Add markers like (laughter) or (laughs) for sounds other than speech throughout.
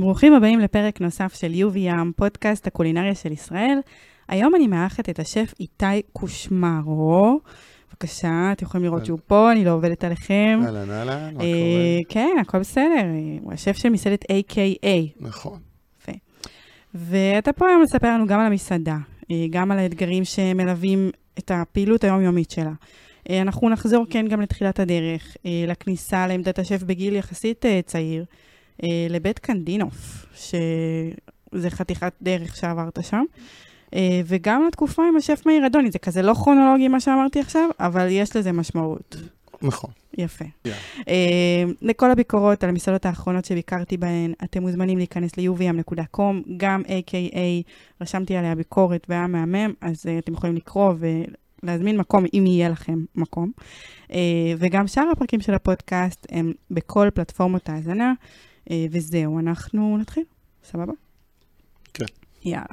ברוכים הבאים לפרק נוסף של יובי ים, פודקאסט הקולינריה של ישראל. היום אני מארחת את השף איתי קושמרו. בבקשה, אתם יכולים לראות שהוא פה, אני לא עובדת עליכם. אהלן, אהלן, מה אה, קורה? כן, הכל בסדר. הוא השף של מסעדת AKA. נכון. ואתה פה היום לספר לנו גם על המסעדה, אה, גם על האתגרים שמלווים את הפעילות היומיומית שלה. אה, אנחנו נחזור כן גם לתחילת הדרך, לכניסה לעמדת השף בגיל יחסית צעיר, לבית קנדינוף, שזה חתיכת דרך שעברת שם, אה, וגם לתקופה עם השף מאיר אדוני, זה כזה לא כרונולוגי מה שאמרתי עכשיו, אבל יש לזה משמעות. נכון. יפה. Yeah. Uh, לכל הביקורות על המסעדות האחרונות שביקרתי בהן, אתם מוזמנים להיכנס ל-uvm.com, גם a.k.a. רשמתי עליה ביקורת והיה מהמם, אז uh, אתם יכולים לקרוא ולהזמין מקום אם יהיה לכם מקום. Uh, וגם שאר הפרקים של הפודקאסט הם בכל פלטפורמות ההאזנה, וזהו, אנחנו נתחיל, סבבה? כן. יאללה.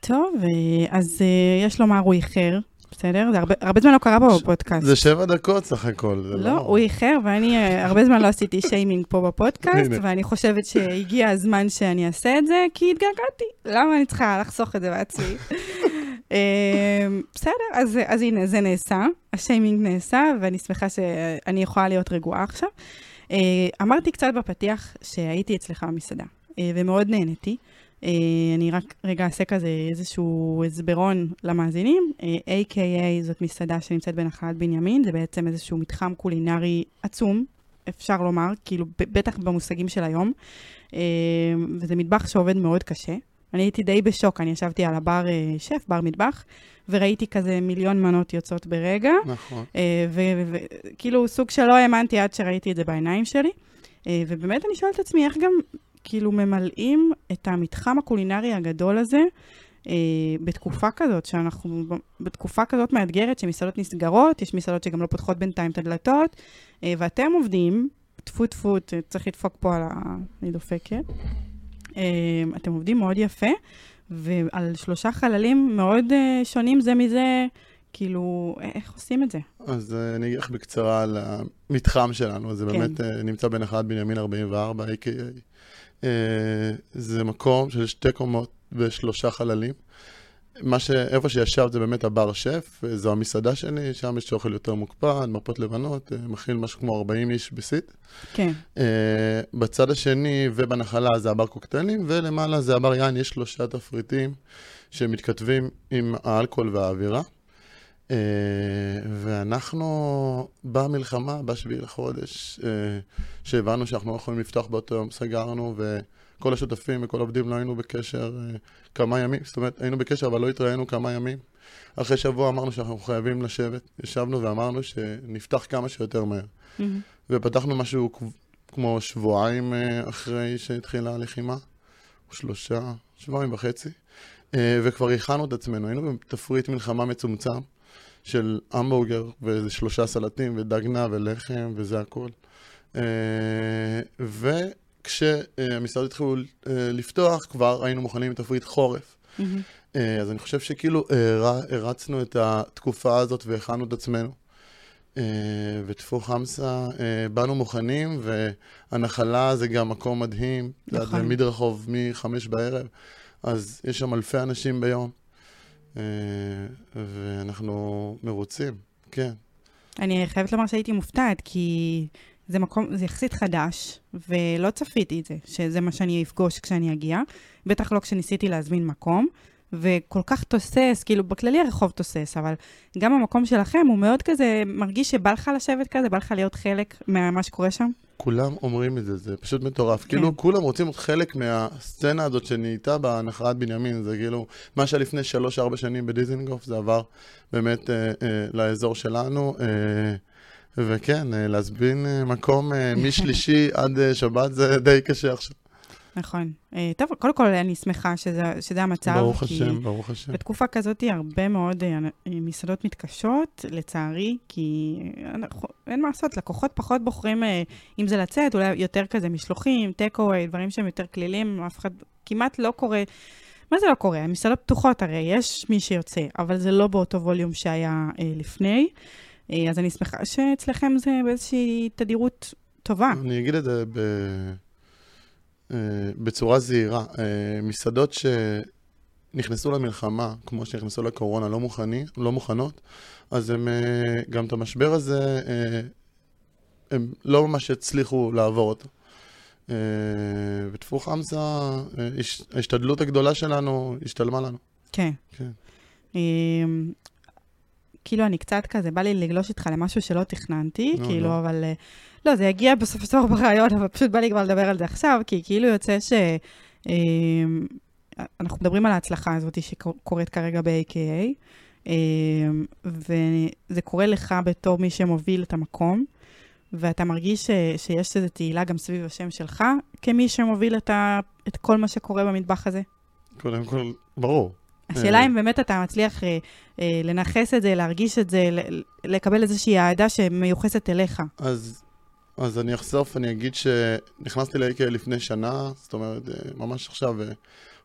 טוב, אה, אז אה, יש לומר הוא איחר, בסדר? זה הרבה, הרבה זמן לא קרה פה בפודקאסט. זה שבע דקות סך הכל, זה לא, הוא איחר, ואני אה, הרבה זמן לא עשיתי (laughs) שיימינג פה בפודקאסט. ואני חושבת שהגיע הזמן שאני אעשה את זה, כי התגעגעתי. למה אני צריכה לחסוך את זה בעצמי? (laughs) אה, בסדר, אז, אז הנה, זה נעשה, השיימינג נעשה, ואני שמחה שאני יכולה להיות רגועה עכשיו. אה, אמרתי קצת בפתיח שהייתי אצלך במסעדה, אה, ומאוד נהניתי. Uh, אני רק רגע אעשה כזה איזשהו הסברון למאזינים. A.K.A. זאת מסעדה שנמצאת בנחלת בנימין, זה בעצם איזשהו מתחם קולינרי עצום, אפשר לומר, כאילו בטח במושגים של היום. וזה מטבח שעובד מאוד קשה. אני הייתי די בשוק, אני ישבתי על הבר uh, שף, בר מטבח, וראיתי כזה מיליון מנות יוצאות ברגע. נכון. וכאילו סוג שלא האמנתי עד שראיתי את זה בעיניים שלי. אה, ובאמת אני שואלת את עצמי, איך גם כאילו ממלאים את המתחם הקולינרי הגדול הזה אה, בתקופה כזאת, שאנחנו בתקופה כזאת מאתגרת, שמסעדות נסגרות, יש מסעדות שגם לא פותחות בינתיים את הדלתות, אה, ואתם עובדים, טפו טפו, צריך לדפוק פה על ה... אני דופקת. אה, אתם עובדים מאוד יפה, ועל שלושה חללים מאוד אה, שונים זה מזה, כאילו, איך עושים את זה? אז אה, אני אגיד לך בקצרה על המתחם שלנו, זה כן. באמת אה, נמצא בנחלת בנימין 44, a.k.a. זה מקום של שתי קומות ושלושה חללים. מה ש... איפה שישבת זה באמת הבר שף, זו המסעדה שלי, שם יש אוכל יותר מוקפד, מפות לבנות, אה, מכיל משהו כמו 40 איש בסיט. כן, Uh, בצד השני ובנחלה זה הבר קוקטיילים, ולמעלה זה הבר יין, יש שלושה תפריטים שמתכתבים עם האלכוהול והאווירה. Uh, ואנחנו במלחמה, בשביעי לחודש, uh, שהבנו שאנחנו לא יכולים לפתוח באותו יום, סגרנו, וכל השותפים וכל העובדים לא היינו בקשר uh, כמה ימים, זאת אומרת, היינו בקשר אבל לא התראינו כמה ימים. אחרי שבוע אמרנו שאנחנו חייבים לשבת, ישבנו ואמרנו שנפתח כמה שיותר מהר. מהמם. ופתחנו משהו כמו שבועיים אה, אחרי שהתחילה הלחימה, או שלושה, שבועיים וחצי, אה, וכבר הכנו את עצמנו, היינו בתפריט מלחמה מצומצם של המבורגר ואיזה שלושה סלטים ודגנה ולחם וזה הכל. אה, וכשהמשרד התחילו אה, לפתוח, כבר היינו מוכנים לתפריט חורף. מהמם. אה, אז אני חושב שכאילו הר- הרצנו את התקופה הזאת והכנו את עצמנו. אה, וטפו חמסה, אה, באנו מוכנים, והנחלה זה גם מקום מדהים. נכון. נכון. מדרחוב מחמש בערב, אז יש שם אלפי אנשים ביום, אה, ואנחנו מרוצים, כן. אני חייבת לומר שהייתי מופתעת, כי זה מקום, זה יחסית חדש, ולא צפיתי את זה, שזה מה שאני אפגוש כשאני אגיע, בטח לא כשניסיתי להזמין מקום, וכל כך תוסס, כאילו בכללי הרחוב תוסס, אבל גם המקום שלכם הוא מאוד כזה, מרגיש שבא לך לשבת כזה, בא לך להיות חלק ממה שקורה שם. כולם אומרים את זה, זה פשוט מטורף. כן. כאילו, כולם רוצים להיות חלק מהסצנה הזאת שנהייתה בנחלת בנימין. זה כאילו, מה שהיה לפני שלוש-ארבע שנים בדיזינגוף, זה עבר באמת אה, אה, לאזור שלנו. אה, וכן, אה, להזמין אה, מקום אה, משלישי (laughs) עד שבת זה די קשה עכשיו. נכון. טוב, קודם כל אני שמחה שזה, שזה המצב. ברוך. השם, ברוך השם. בתקופה כזאת הרבה מאוד מסעדות מתקשות, לצערי, כי אנחנו, אין מה לעשות, לקוחות פחות בוחרים, אם זה לצאת, אולי יותר כזה משלוחים, טק אווי, דברים שהם יותר כלילים, אף אחד כמעט לא קורה מה זה לא קורה? המסעדות פתוחות הרי, יש מי שיוצא, אבל זה לא באותו ווליום שהיה אה, לפני. אה, אז אני שמחה שאצלכם זה באיזושהי תדירות טובה. אני אגיד את זה ב... אה, בצורה זהירה. אה, מסעדות שנכנסו למלחמה, כמו שנכנסו לקורונה, לא, מוכני, לא מוכנות, אז הם גם את המשבר הזה, הם לא ממש הצליחו לעבור אותו. וטפו חמסה, הש- ההשתדלות הגדולה שלנו השתלמה לנו. כן. כן. כאילו, אני קצת כזה, בא לי לגלוש איתך למשהו שלא תכננתי, נו, כאילו, נו. אבל... אה, לא, זה יגיע בסוף בסוף ברעיון, אבל פשוט בא לי כבר לדבר על זה עכשיו, כי כאילו יוצא ש... אמ, אנחנו מדברים על ההצלחה הזאת שקורית כרגע ב-AKA, אמ, וזה קורה לך בתור מי שמוביל את המקום, ואתה מרגיש ש, שיש איזו תהילה גם סביב השם שלך, כמי שמוביל את, ה, את כל מה שקורה במטבח הזה. קודם כל, ברור. השאלה. אם באמת אתה מצליח אה, אה, לנכס את זה, להרגיש את זה, לקבל איזושהי אהדה שמיוחסת אליך. אז, אז אני אחשוף, אני אגיד שנכנסתי ל-AK לפני שנה, זאת אומרת, אה, ממש עכשיו, אה,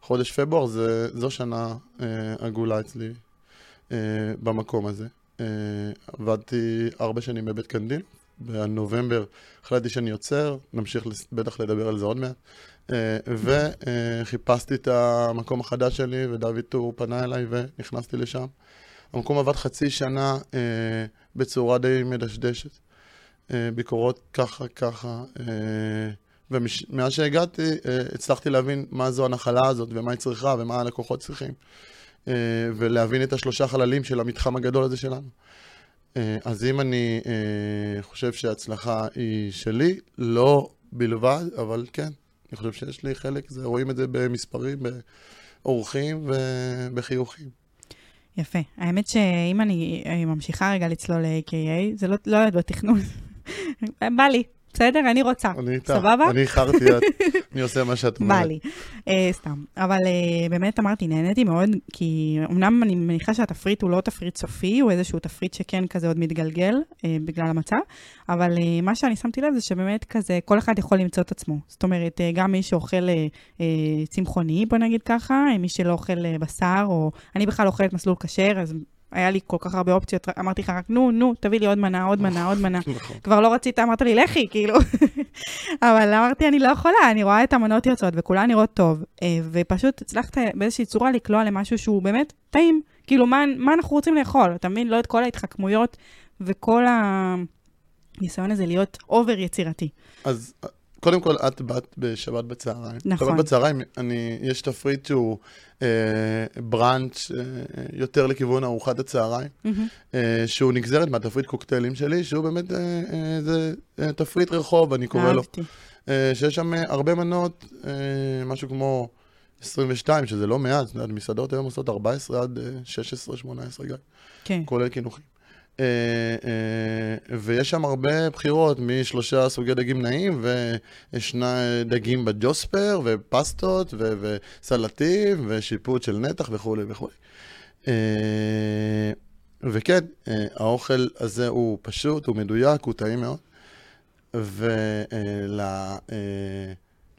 חודש פברואר, זו שנה אה, עגולה אצלי אה, במקום הזה. אה, עבדתי ארבע שנים בבית קנדין, בנובמבר החלטתי שאני יוצר, נמשיך לס- בטח לדבר על זה עוד מעט. אה, וחיפשתי את המקום החדש שלי, ודוד טור פנה אליי ונכנסתי לשם. המקום עבד חצי שנה אה, בצורה די מדשדשת. אה, ביקורות ככה, ככה. ומאז שהגעתי, הצלחתי להבין מה זו הנחלה הזאת, ומה היא צריכה, ומה הלקוחות צריכים. ולהבין את השלושה חללים של המתחם הגדול הזה שלנו. אז אם אני חושב שההצלחה היא שלי, לא בלבד, אבל כן, אני חושב שיש לי חלק, זה, רואים את זה במספרים, באורחים ובחיוכים. יפה. האמת שאם אני אה, ממשיכה רגע לצלול ל-AKA, זה לא, לא היה בתכנון. (laughs) בא לי, בסדר? אני רוצה. אני איתך, סבבה? אני איחרתי, את- (laughs) אני עושה מה שאת אומרת. בא לי. אה, סתם. אבל אה, באמת אמרתי, נהניתי מאוד, כי אמנם אני מניחה שהתפריט הוא לא תפריט סופי, הוא איזשהו תפריט שכן כזה עוד מתגלגל אה, בגלל המצב, אבל מה שאני שמתי לב זה שבאמת כזה, כל אחד יכול למצוא את עצמו. זאת אומרת, גם מי שאוכל צמחוני, בוא נגיד ככה, מי שלא אוכל בשר, או אני בכלל אוכלת מסלול כשר, אז... היה לי כל כך הרבה אופציות, אמרתי לך רק, נו, נו, תביא לי עוד מנה, עוד מנה, עוד מנה. (laughs) נכון. כבר לא רצית, אמרת לי, לכי, כאילו. (laughs) אבל אמרתי, אני לא יכולה, אני רואה את המנות יוצאות, וכולן נראות טוב. אה, ופשוט הצלחת באיזושהי צורה לקלוע למשהו שהוא באמת טעים. כאילו, מה, מה אנחנו רוצים לאכול? אתה מבין? לא את כל ההתחכמויות וכל הניסיון הזה להיות אובר יצירתי. אז קודם כל, את באת בשבת בצהריים. נכון. שבת בצהריים, אני, יש תפריט שהוא אה, בראנץ' אה, יותר לכיוון ארוחת הצהריים, אה, שהוא נגזרת מהתפריט קוקטיילים שלי, שהוא באמת, אה, אה, זה אה, תפריט רחוב, אני קורא לו. אהבתי. אה, שיש שם אה, הרבה מנות, אה, משהו כמו 22, שזה לא מעט, מסעדות היום עושות 14 עד אה, 16-18 גג. כן. כולל קינוחים. אה, אה, ויש שם הרבה בחירות משלושה סוגי דגים נעים, וישנה דגים בג'וספר, ופסטות, ו- וסלטים, ושיפוט של נתח וכולי וכולי. אה, וכן, האוכל הזה הוא פשוט, הוא מדויק, הוא טעים מאוד.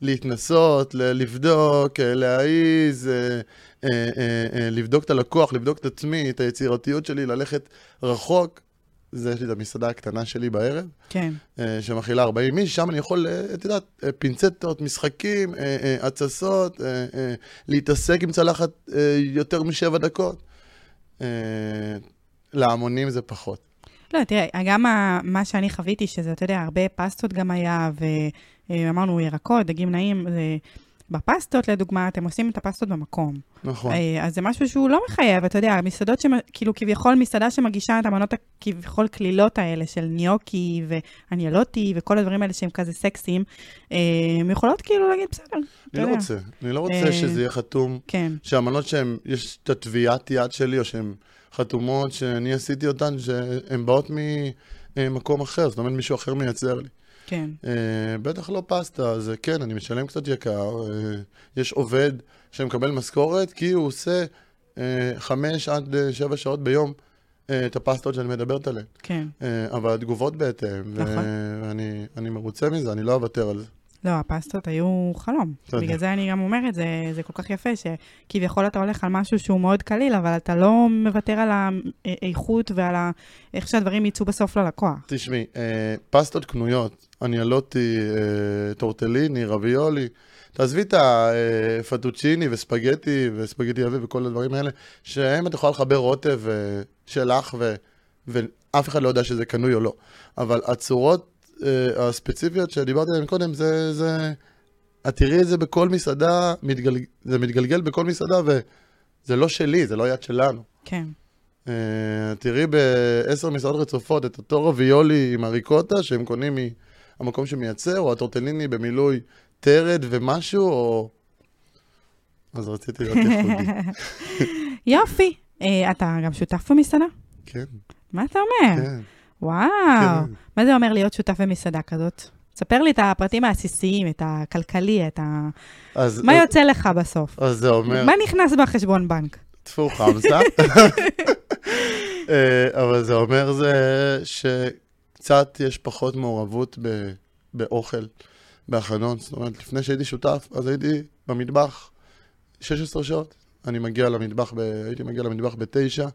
ולהתנסות, לבדוק, אה, להעיז, אה, אה, לבדוק את הלקוח, לבדוק את עצמי, את היצירתיות שלי, ללכת רחוק. זה יש לי את המסעדה הקטנה שלי בערב, כן. שמכילה 40 איש, שם אני יכול, את יודעת, פינצטות, משחקים, התססות, להתעסק עם צלחת יותר משבע דקות. להמונים זה פחות. לא, תראה, גם מה שאני חוויתי, שזה, אתה יודע, הרבה פסטות גם היה, ואמרנו ירקות, דגים נעים, זה... בפסטות, לדוגמה, אתם עושים את הפסטות במקום. נכון. אה, אז זה משהו שהוא לא מחייב, אתה יודע, מסעדות, שמ... כאילו כביכול מסעדה שמגישה את המנות הכביכול קלילות האלה של ניוקי ואניאלוטי וכל הדברים האלה שהם כזה סקסיים, אה, הם יכולות כאילו להגיד, בסדר, אתה אני לא יודע. רוצה, אני לא אה, רוצה שזה יהיה חתום, כן, שהמנות שהן, יש את הטביעת יד שלי, או שהן חתומות, שאני עשיתי אותן, שהן באות ממקום אחר, זאת אומרת מישהו אחר מייצר לי. כן, אה, בטח לא פסטה, אז כן, אני משלם קצת יקר. אה, יש עובד שמקבל משכורת כי הוא עושה אה, חמש עד שבע שעות ביום אה, את הפסטות שאני מדברת עליהן. כן. אה, אבל התגובות בהתאם, נכון. ואני אני מרוצה מזה, אני לא אוותר על זה. לא, הפסטות היו חלום. תודה. בגלל זה אני גם אומרת, זה, זה כל כך יפה, שכביכול אתה הולך על משהו שהוא מאוד קליל, אבל אתה לא מוותר על האיכות ועל ה... איך שהדברים יצאו בסוף ללקוח. תשמעי, אה, פסטות קנויות, אניאלוטי, אה, טורטליני, רביולי, תעזבי את הפטוצ'יני וספגטי וספגטי אביב וכל הדברים האלה, שהם את יכולה לחבר רוטב אה, שלך ו, ואף אחד לא יודע שזה קנוי או לא. אבל הצורות אה, הספציפיות שדיברתי עליהן קודם, זה, זה... את תראי את זה בכל מסעדה, מתגל... זה מתגלגל בכל מסעדה וזה לא שלי, זה לא יד שלנו. כן. Uh, תראי בעשר מסעדות רצופות את אותו רביולי עם הריקוטה שהם קונים מהמקום שמייצר, או הטורטליני במילוי טרד ומשהו, או... אז רציתי להיות ייחודי. (laughs) יופי. Uh, אתה גם שותף במסעדה? כן, מה אתה אומר? כן. וואו. כן. מה זה אומר להיות שותף במסעדה כזאת? ספר לי את הפרטים העסיסיים, את הכלכלי, את ה... אז, מה יוצא לך בסוף? אז זה אומר, מה נכנס בחשבון בנק? טפו חמסה. (laughs) אה, אבל זה אומר זה שקצת יש פחות מעורבות ב, באוכל, בהכנות. זאת אומרת, לפני שהייתי שותף, אז הייתי במטבח 16 שעות. אני מגיע למטבח, ב, הייתי מגיע למטבח בתשע, אה,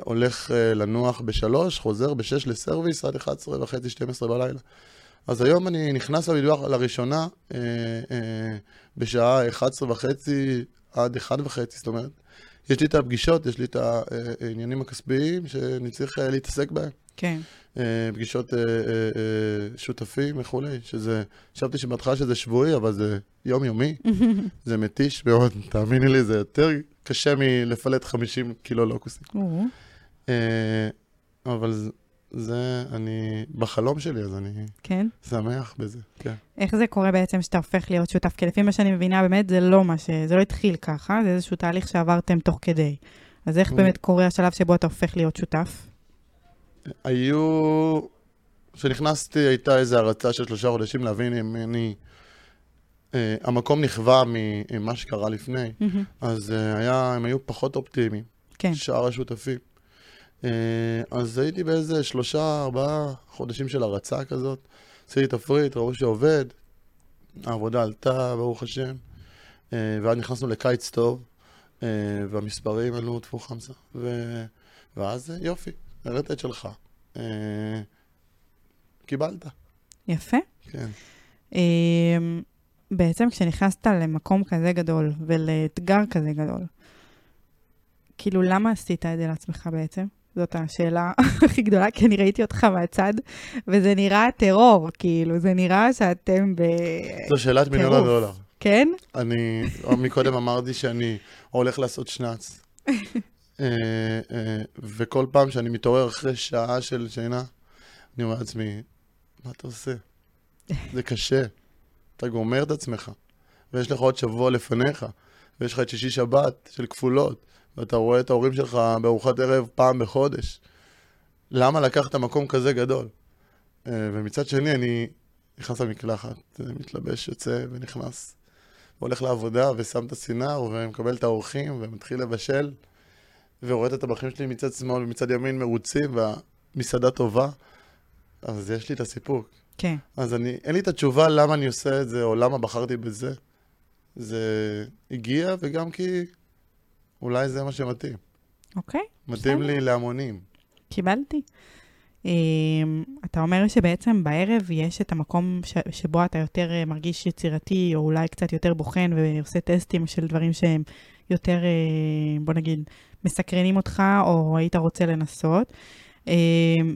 הולך אה, לנוח בשלוש, חוזר בשש לסרוויס עד 11 וחצי, 12 בלילה. אז היום אני נכנס למטבח לראשונה אה, אה, בשעה 11 וחצי עד 1 וחצי, זאת אומרת, יש לי את הפגישות, יש לי את העניינים הכספיים שאני צריך אה, להתעסק בהם. כן. אה, פגישות אה, אה, שותפים וכולי, שזה, חשבתי שבהתחלה שזה שבועי, אבל זה יומיומי, (laughs) זה מתיש מאוד, (laughs) תאמיני לי, זה יותר קשה מלפלט 50 קילו לוקוסים. אבל זה- אני, בחלום שלי, אז אני כן. שמח בזה, כן. איך זה קורה בעצם שאתה הופך להיות שותף? כי לפי מה שאני מבינה, באמת זה לא מה ש... זה לא התחיל ככה, זה איזשהו תהליך שעברתם תוך כדי. אז איך. באמת קורה השלב שבו אתה הופך להיות שותף? היו... כשנכנסתי הייתה איזו הרצה של שלושה חודשים להבין אם אני... אה, המקום נכווה ממה שקרה לפני, אז אה, היה, הם היו פחות אופטימיים, כן. שאר השותפים. אה, אז הייתי באיזה שלושה, ארבעה חודשים של הרצה כזאת. עשיתי תפריט, ראו שעובד, העבודה עלתה, ברוך השם. אה, ואז נכנסנו לקיץ טוב, אה, והמספרים עלו טפו חמסה. ו... ואז יופי, הראת את שלך. אה, קיבלת, יפה. כן. אמ, בעצם כשנכנסת למקום כזה גדול ולאתגר כזה גדול, כאילו, למה עשית את זה לעצמך בעצם? זאת השאלה (laughs) הכי גדולה, כי אני ראיתי אותך מהצד, וזה נראה טרור, כאילו, זה נראה שאתם ב... זו שאלת מיליון. הדולר. כן? אני, מקודם אמרתי שאני הולך לעשות שנץ. (laughs) אה, אה, וכל פעם שאני מתעורר אחרי שעה של שינה, אני אומר לעצמי, מה אתה עושה? זה קשה. אתה גומר את עצמך, ויש לך עוד שבוע לפניך, ויש לך את שישי שבת של כפולות, ואתה רואה את ההורים שלך בארוחת ערב פעם בחודש. למה לקחת מקום כזה גדול? אה, ומצד שני, אני נכנס למקלחת, מתלבש, יוצא ונכנס. הולך לעבודה ושם את הסינר ומקבל את האורחים ומתחיל לבשל ורואה את הטבחים שלי מצד שמאל ומצד ימין מרוצים והמסעדה טובה, אז יש לי את הסיפוק. כן. אז אני, אין לי את התשובה למה אני עושה את זה או למה בחרתי בזה. זה הגיע וגם כי אולי זה מה שמתאים. אוקיי, מתאים בסדר. לי להמונים. קיבלתי. אמ, אתה אומר שבעצם בערב יש את המקום ש- שבו אתה יותר אה, מרגיש יצירתי, או אולי קצת יותר בוחן ועושה טסטים של דברים שהם יותר, אה, בוא נגיד, מסקרנים אותך, או היית רוצה לנסות. אמ,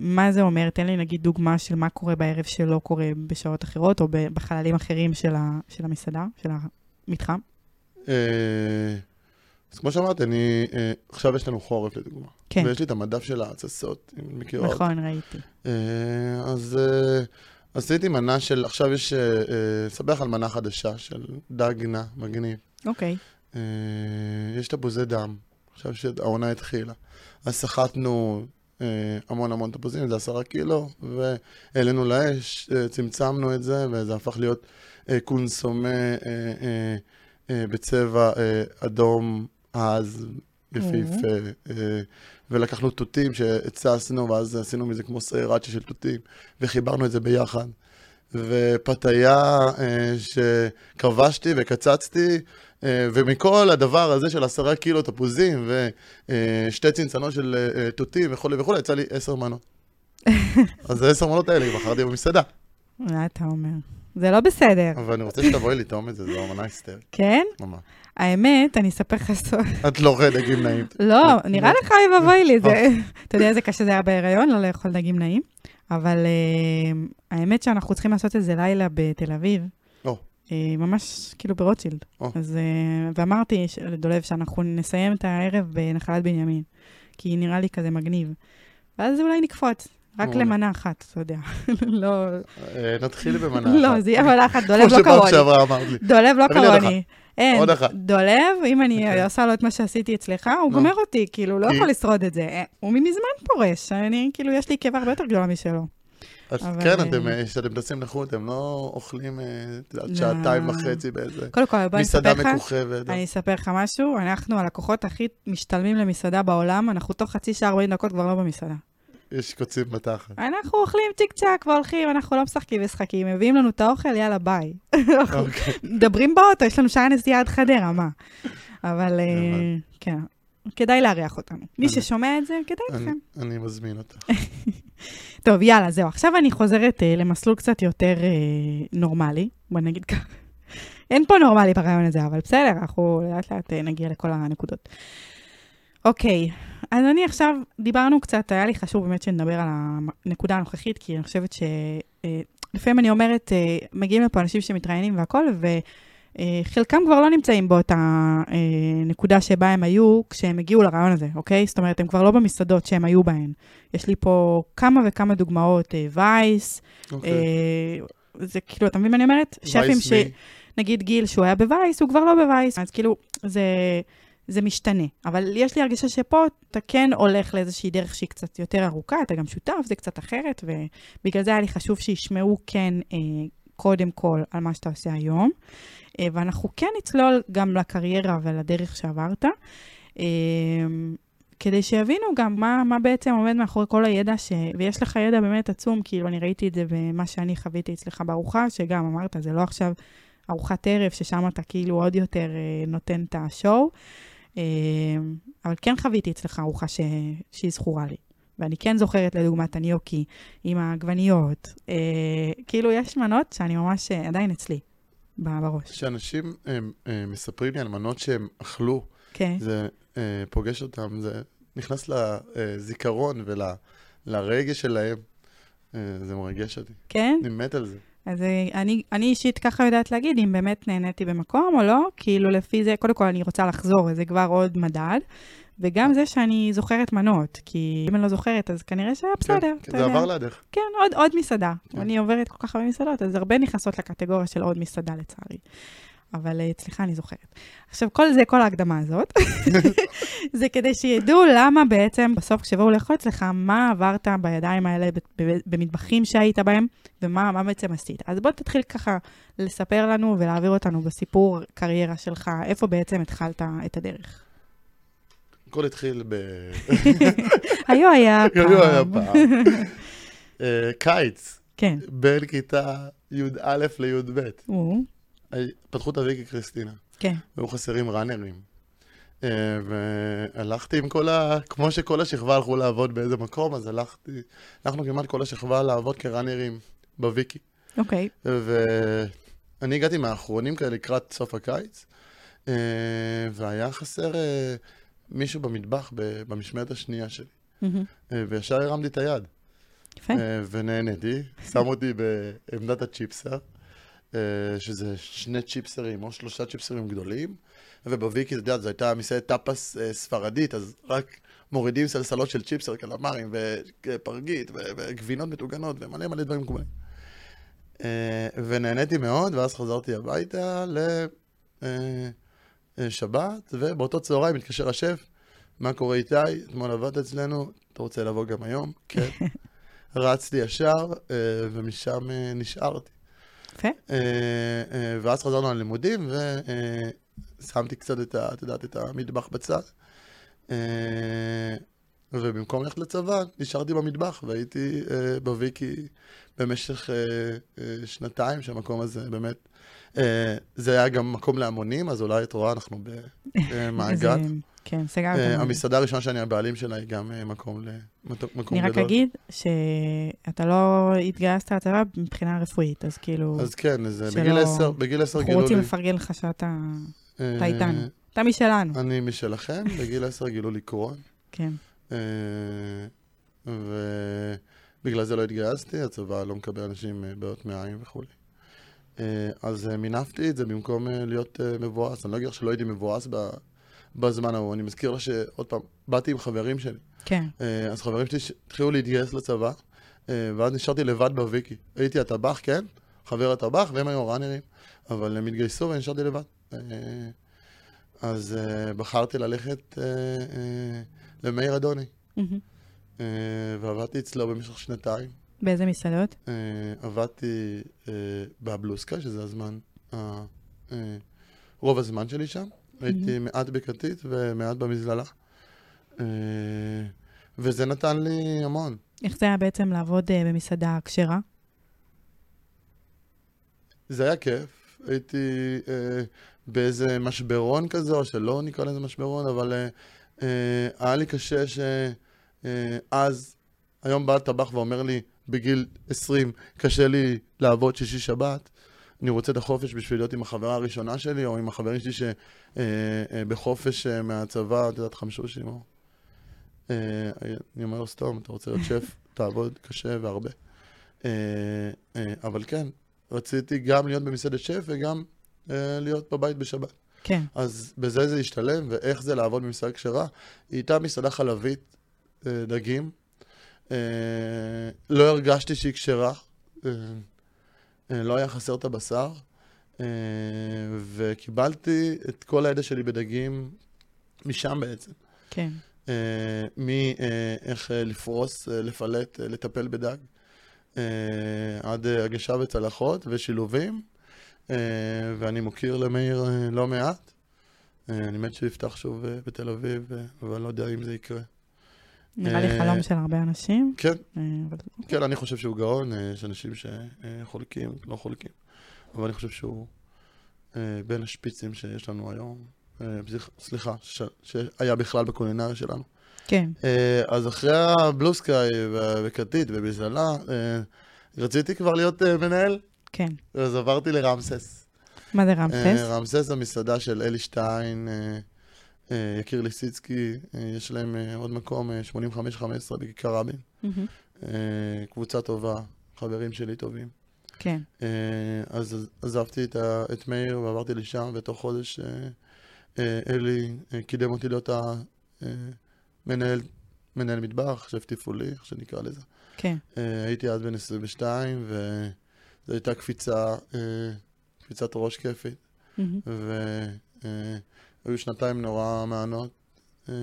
מה זה אומר? תן לי נגיד דוגמה של מה קורה בערב שלא קורה בשעות אחרות, או בחללים אחרים של, ה- של המסעדה, של המתחם. אה, אז כמו שאמרתי, אני, אה, עכשיו יש לנו חורף לדוגמה. כן. ויש לי את המדף של ההתססות, אם מכירה אותי. נכון, ראיתי. אה, אז אה, עשיתי מנה של, עכשיו יש, אה, אה, ספר על מנה חדשה של דג נע, מגניב. אוקיי. אה, יש תפוזי דם, עכשיו שהעונה התחילה. אז סחטנו אה, המון המון תפוזים, זה עשרה קילו, והעלינו לאש, אה, צמצמנו את זה, וזה הפך להיות אה, קונסומה אה, אה, אה, בצבע אה, אדום עז, יפהפה. אה, ולקחנו תותים שהצסנו, ואז עשינו מזה כמו סרצ'ה של תותים, וחיברנו את זה ביחד. ופתיה אה, שכבשתי וקצצתי, אה, ומכל הדבר הזה של עשרה קילו תפוזים ושתי צנצנות של אה, תותים וכולי וכולי, יצא לי עשר מנות. (laughs) אז העשר מנות האלה בחרתי במסעדה. מה אתה אומר? זה לא בסדר. אבל אני רוצה שתבואי לטעום את זה, זו אמנה היסטרית. כן? ממש. האמת, אני אספר לך סוד. את לא אוכלת דגים נעים. לא, נראה לך אוי ואבוי לי, זה... אתה יודע איזה קשה זה היה בהיריון, לא לאכול דגים נעים? אבל אה, האמת שאנחנו צריכים לעשות איזה לילה בתל אביב. או. אה, ממש כאילו ברוטשילד. או. אז, אה, ואמרתי לדולב שאנחנו נסיים את הערב בנחלת בנימין, כי נראה לי כזה מגניב. ואז אולי נקפוץ, רק. למנה אחת, אתה יודע. (laughs) לא, נתחיל במנה אחת. לא, זה יהיה מנה אחת, דולב כמו לא שפעם קרוני. שעברה אמרת לי. דולב לא קרוני. אין, עוד אחת. דולב, אם אני אוקיי. עושה לו את מה שעשיתי אצלך, הוא נו. גומר אותי, כאילו, לא יכול לשרוד את זה. אה, הוא מזמן פורש, אני, כאילו, יש לי קיבה הרבה יותר גדולה משלו. אז אבל, כן, אה, אתם, אה, כשאתם טסים לחו"ל, אתם לא אוכלים, יודעת, לא. שעתיים וחצי באיזה קודם כל, בוא מסעדה מכוכבת. אני אספר לך משהו, אנחנו הלקוחות הכי משתלמים למסעדה בעולם, אנחנו תוך חצי שעה, 40 דקות כבר לא במסעדה. יש קוצים בתחת. אנחנו אוכלים צ'יק צ'אק והולכים, אנחנו לא משחקים משחקים, מביאים לנו את האוכל, יאללה, ביי. אנחנו אוקיי. מדברים באוטו, יש לנו שעה נסיעה עד חדרה, מה? אבל אה. כן, כדאי לארח אותנו. מי ששומע את זה, כדאי לכם. אני מזמין אותך. (laughs) טוב, יאללה, זהו. עכשיו אני חוזרת אה, למסלול קצת יותר אה, נורמלי, בוא נגיד ככה. אין פה נורמלי ברעיון הזה, אבל בסדר, אנחנו לאט לאט נגיע לכל הנקודות. אוקיי, אז אני עכשיו, דיברנו קצת, היה לי חשוב באמת שנדבר על הנקודה הנוכחית, כי אני חושבת שלפעמים אני אומרת, אה, מגיעים לפה אנשים שמתראיינים והכול, וחלקם כבר לא נמצאים באותה אה, נקודה שבה הם היו כשהם הגיעו לרעיון הזה, אוקיי? זאת אומרת, הם כבר לא במסעדות שהם היו בהן. יש לי פה כמה וכמה דוגמאות, אה, וייס, אוקיי. אה, זה כאילו, אתה מבין מה אני אומרת? שפים ש... נגיד גיל שהוא היה בווייס, הוא כבר לא בווייס, אז כאילו, זה, זה משתנה. אבל יש לי הרגשה שפה אתה כן הולך לאיזושהי דרך שהיא קצת יותר ארוכה, אתה גם שותף, זה קצת אחרת, ובגלל זה היה לי חשוב שישמעו כן, אה, קודם כל, על מה שאתה עושה היום. אה, ואנחנו כן נצלול גם לקריירה ולדרך שעברת. אה, כדי שיבינו גם מה, מה בעצם עומד מאחורי כל הידע, ש... ויש לך ידע באמת עצום, כאילו, אני ראיתי את זה במה שאני חוויתי אצלך בארוחה, שגם אמרת, זה לא עכשיו ארוחת ערב, ששם אתה כאילו עוד יותר אה, נותן את השואו, אבל כן חוויתי אצלך ארוחה ש... שהיא זכורה לי. ואני כן זוכרת לדוגמת הניוקי עם העגבניות. אה, כאילו, יש מנות שאני ממש אה, עדיין אצלי, בראש. כשאנשים אה, אה, מספרים לי על מנות שהם אכלו, כן. זה אה, פוגש אותם, זה נכנס לזיכרון ולרגש שלהם. אה, זה מרגש אותי. כן? אני מת על זה. אז אה, אני, אני אישית ככה יודעת להגיד אם באמת נהניתי במקום או לא, כאילו לפי זה, קודם כל אני רוצה לחזור, זה כבר עוד מדד, וגם זה שאני זוכרת מנות, כי אם אני לא זוכרת, אז כנראה שהיה בסדר, כן, זה. עבר לידך. כן, עוד, עוד מסעדה. כן. אני עוברת כל כך הרבה מסעדות, אז הרבה נכנסות לקטגוריה של עוד מסעדה לצערי. אבל אה, אצלך אני זוכרת. עכשיו, כל זה, כל ההקדמה הזאת, (laughs) זה כדי שידעו למה בעצם, בסוף כשבאו לאכול אצלך, מה עברת בידיים האלה, במטבחים שהיית בהם, ומה מה בעצם עשית. אז בוא תתחיל ככה לספר לנו ולהעביר אותנו בסיפור קריירה שלך, איפה בעצם התחלת את הדרך. הכל התחיל ב... (laughs) היו היה (laughs) פעם. היו היה פעם. אה, קיץ, כן. בין כיתה י"א לי"ב. פתחו את הוויקי קריסטינה, כן. היו חסרים ראנרים. אה, והלכתי עם כל ה... כמו שכל השכבה הלכו לעבוד באיזה מקום, אז הלכתי, הלכנו כמעט כל השכבה לעבוד כראנרים בוויקי. אוקיי. ואני הגעתי מהאחרונים כאלה לקראת סוף הקיץ, אה, והיה חסר אה, מישהו במטבח במשמרת השנייה שלי. וישר הרמתי את היד. יפה. ונהניתי, (laughs) שם אותי בעמדת הצ'יפסר, שזה שני צ'יפסרים או שלושה צ'יפסרים גדולים, ובוויקי, אתה יודע, זו הייתה מסעדת טאפס אה, ספרדית, אז רק מורידים סלסלות של צ'יפסר, קלמרים ופרגית וגבינות מטוגנות ומלא מלא דברים מקובלים. אה, ונהניתי מאוד, ואז חזרתי הביתה לשבת, ובאותו צהריים מתקשר השף, מה קורה איתי? אתמול עבדת אצלנו, אתה רוצה לבוא גם היום? כן. (laughs) רצתי ישר, אה, ומשם אה, נשארתי. יפה. אה, אה, ואז חזרנו ללימודים, ושמתי קצת את, ה- את יודעת, את המטבח בצד. אה, ובמקום ללכת לצבא, נשארתי במטבח, והייתי אה, בוויקי במשך אה, אה, שנתיים, שהמקום הזה באמת, אה, זה היה גם מקום להמונים, אז אולי את רואה, אנחנו (laughs) במעגל. כן, סגרת. אה. המסעדה הראשונה שאני הבעלים שלה היא גם אה, מקום ל- מקום אני גדול. רק אגיד שאתה לא התגייסת לצבא מבחינה רפואית, אז כאילו, אז כן, אז שלא- בגיל עשר, בגיל עשר אנחנו גילו רוצים לי... לפרגן לך שאתה אה, אתה איתנו. אתה משלנו. אני משלכם, בגיל עשר גילו לי קרון. כן. ובגלל זה לא התגייסתי, הצבא לא מקבל אנשים אה, בעיות מעיים וכולי. אז מינפתי את זה במקום להיות מבואס. אני לא אגיד לך שלא הייתי מבואס בזמן ההוא. אני מזכיר לך שעוד פעם, באתי עם חברים שלי. כן. אה, אז חברים שלי התחילו להתגייס לצבא, אה, ואז נשארתי לבד בוויקי. הייתי הטבח, כן, חבר הטבח, והם היו ראנרים, אבל הם התגייסו ונשארתי לבד. אה, אז בחרתי ללכת למאיר אדוני. אה, ועבדתי אצלו במשך שנתיים. באיזה מסעדות? עבדתי בבלוסקה, שזה הזמן, רוב הזמן שלי שם. הייתי מעט בכתית ומעט במזללה. אה, וזה נתן לי המון. איך זה היה בעצם לעבוד אה, במסעדה כשרה? זה היה כיף. הייתי אה, באיזה משברון כזה, או שלא נקרא לזה משברון, אבל אה, אה, היה לי קשה שאז, היום בא טבח ואומר לי, בגיל 20, קשה לי לעבוד שישי-שבת. אני רוצה את החופש בשביל להיות עם החברה הראשונה שלי, או עם החברים שלי שבחופש אה, מהצבא, את יודעת, חמשושים, או... אה, אני אומר לו, סתום, אתה רוצה להיות שף, (laughs) תעבוד קשה והרבה. אה, אה, אבל כן, רציתי גם להיות במסעדת שף וגם אה, להיות בבית בשבת. כן. אז בזה זה השתלם, ואיך זה לעבוד במסעדה כשרה? היא הייתה מסעדה חלבית, אה, דגים. אה, לא הרגשתי שהיא כשרה, אה, אה, לא היה חסר את הבשר, אה, וקיבלתי את כל הידע שלי בדגים משם בעצם. כן. אה, מאיך אה, לפרוס, אה, לפלט, אה, לטפל בדג, אה, עד אה, הגשה בצלחות ושילובים, אה, ואני מוקיר למאיר אה, לא מעט. אה, אני מת שהוא יפתח שוב אה, בתל אביב, אה, אבל לא יודע אם זה יקרה. נראה לי אה, חלום של הרבה אנשים. כן, אה, כן, אני חושב שהוא גאון, אה, יש אנשים שחולקים, לא חולקים, אבל אני חושב שהוא בין השפיצים שיש לנו היום, סליח- סליחה, שהיה בכלל בקולינריה שלנו. כן. אז אחרי הבלוסקאי וכתית ובזללה, רציתי כבר להיות מנהל, כן. אז עברתי לרמסס. מה זה רמסס? רמסס המסעדה של אלי שטיין, יקיר ליסיצקי, אה, יש להם אה, עוד מקום, אה, 85-15 בכיכר רבין. אה, קבוצה טובה, חברים שלי טובים. כן. אה, אז עזבתי את, ה, את מאיר ועברתי לשם, ותוך חודש אה, אה, אלי אה, קידם אותי להיות המנהל, מנהל מטבח, שף תפעולי, איך שנקרא לזה. כן. אה, הייתי אז בן 22, וזו הייתה קפיצה, אה, קפיצת ראש כיפית, מהמם. והיו שנתיים נורא מענות. אה,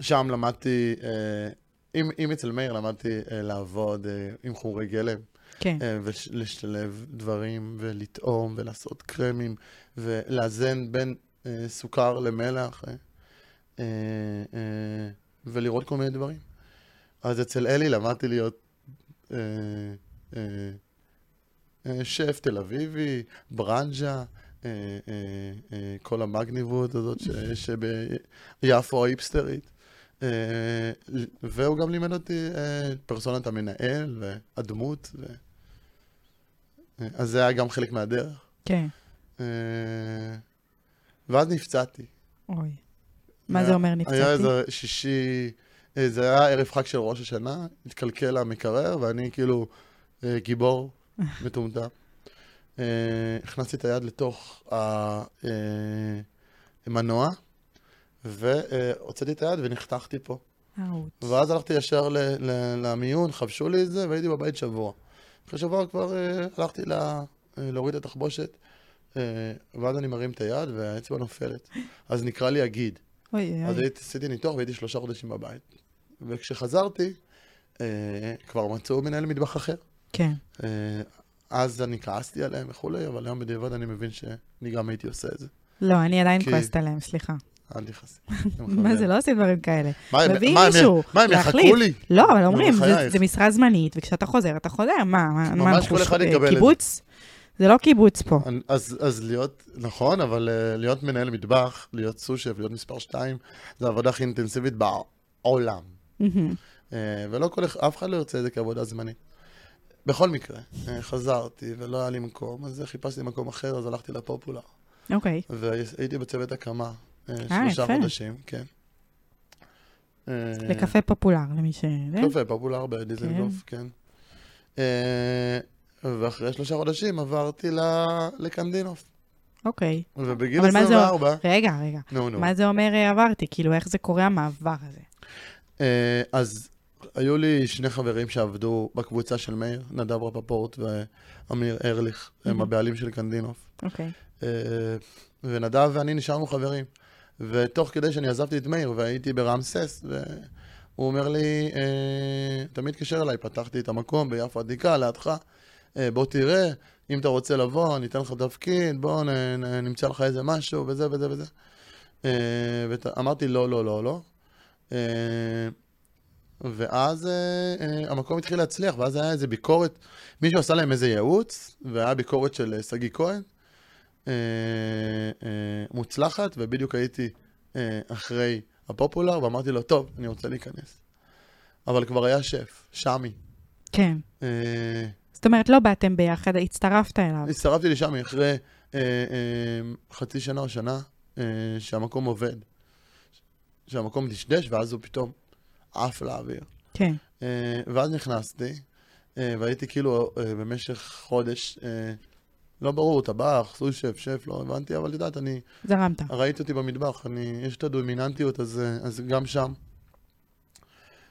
שם למדתי, אה, אם, אם אצל מאיר למדתי אה, לעבוד עם חומרי גלם. כן. ולשלב דברים, ולטעום, ולעשות קרמים, ולאזן בין סוכר למלח, ולראות כל מיני דברים. אז אצל אלי למדתי להיות שף תל אביבי, ברנז'ה, כל המגניבות הזאת ש- שביפו ההיפסטרית. אה, והוא גם לימד אותי אה, פרסונת המנהל והדמות. ו... אה, אז זה היה גם חלק מהדרך. כן. אה, ואז נפצעתי. אוי. מה זה היה- אומר היה נפצעתי? איזה שישי, אה, זה היה ערב חג של ראש השנה, התקלקל המקרר, ואני כאילו אה, גיבור (laughs) מטומטם. אה, הכנסתי את היד לתוך המנוע, והוצאתי את היד ונחתכתי פה. אאוט. ואז הלכתי ישר ל- ל- למיון, חבשו לי את זה, והייתי בבית שבוע. אחרי שבוע כבר אה, הלכתי לה- אה, להוריד את התחבושת, אה, ואז אני מרים את היד והאצבע נופלת. אז נקרא לי הגיד. אוי, אז. הייתי, עשיתי ניתוח והייתי שלושה חודשים בבית. וכשחזרתי, אה, כבר מצאו מנהל מטבח אחר. כן. אה, אז אני כעסתי עליהם וכולי, אבל היום בדיעבד אני מבין שאני גם הייתי עושה את זה. לא, אני עדיין כי- כועסת עליהם, סליחה. אל תכעסי. (laughs) מה זה, לא עושים דברים כאלה. מביאים מישהו מה, הם. יחכו לי? לא, אבל אומרים, זה-. זה משרה זמנית, וכשאתה חוזר, אתה חוזר. מה, מה, מה, זה. קיבוץ? זה לא קיבוץ פה. אז, אז להיות, נכון, אבל uh, להיות מנהל מטבח, להיות סושף, להיות מספר 2, זו העבודה הכי אינטנסיבית בעולם. Uh, ולא כל אחד, אף אחד לא ירצה את זה כעבודה זמנית. בכל מקרה, uh, חזרתי ולא היה לי מקום, אז חיפשתי מקום אחר, אז הלכתי לפופולר. אוקיי. והייתי בצוות הקמה, uh, אה, שלושה יפה. חודשים, כן. לקפה פופולר, למי ש... קפה פופולר בדיזנגוף, כן. אה, ואחרי שלושה חודשים עברתי ל- לקנדינוף. אוקיי. ובגיל אבל מה זה- 24... רגע, רגע. נו, נו. מה זה אומר אה, עברתי? כאילו, איך זה קורה המעבר הזה? אה, אז היו לי שני חברים שעבדו בקבוצה של מאיר, נדב רפפורט ואמיר ארליך, הם. הבעלים של קנדינוף. אוקיי. אה, ונדב ואני נשארנו חברים. ותוך כדי שאני עזבתי את מאיר והייתי ברמסס, והוא אומר לי, אה, אתה מתקשר אליי, פתחתי את המקום ביפו עתיקה, לידך, אה, בוא תראה, אם אתה רוצה לבוא, אני אתן לך תפקיד, בוא נ, נ, נמצא לך איזה משהו, וזה וזה וזה. ואמרתי, לא, לא, לא, לא. ואז אה, אה, המקום התחיל להצליח, ואז היה איזה ביקורת, מישהו עשה להם איזה ייעוץ, והיה ביקורת של אה, שגיא כהן, אה, אה, מוצלחת, ובדיוק הייתי אה, אחרי הפופולר, ואמרתי לו, טוב, אני רוצה להיכנס. אבל כבר היה שף, שמי. כן. אה, זאת אומרת, לא באתם ביחד, הצטרפת אליו. הצטרפתי לשמי אחרי אה, אה, חצי שנה או שנה אה, שהמקום עובד. שהמקום דשדש, ואז הוא פתאום עף לאוויר. כן. אה, ואז נכנסתי, אה, והייתי כאילו אה, במשך חודש, לא ברור, טבח, סושף, שף, לא הבנתי, אבל את יודעת, אני, זרמת. ראית אותי במטבח, אני, יש את הדומיננטיות, אז, אז גם שם.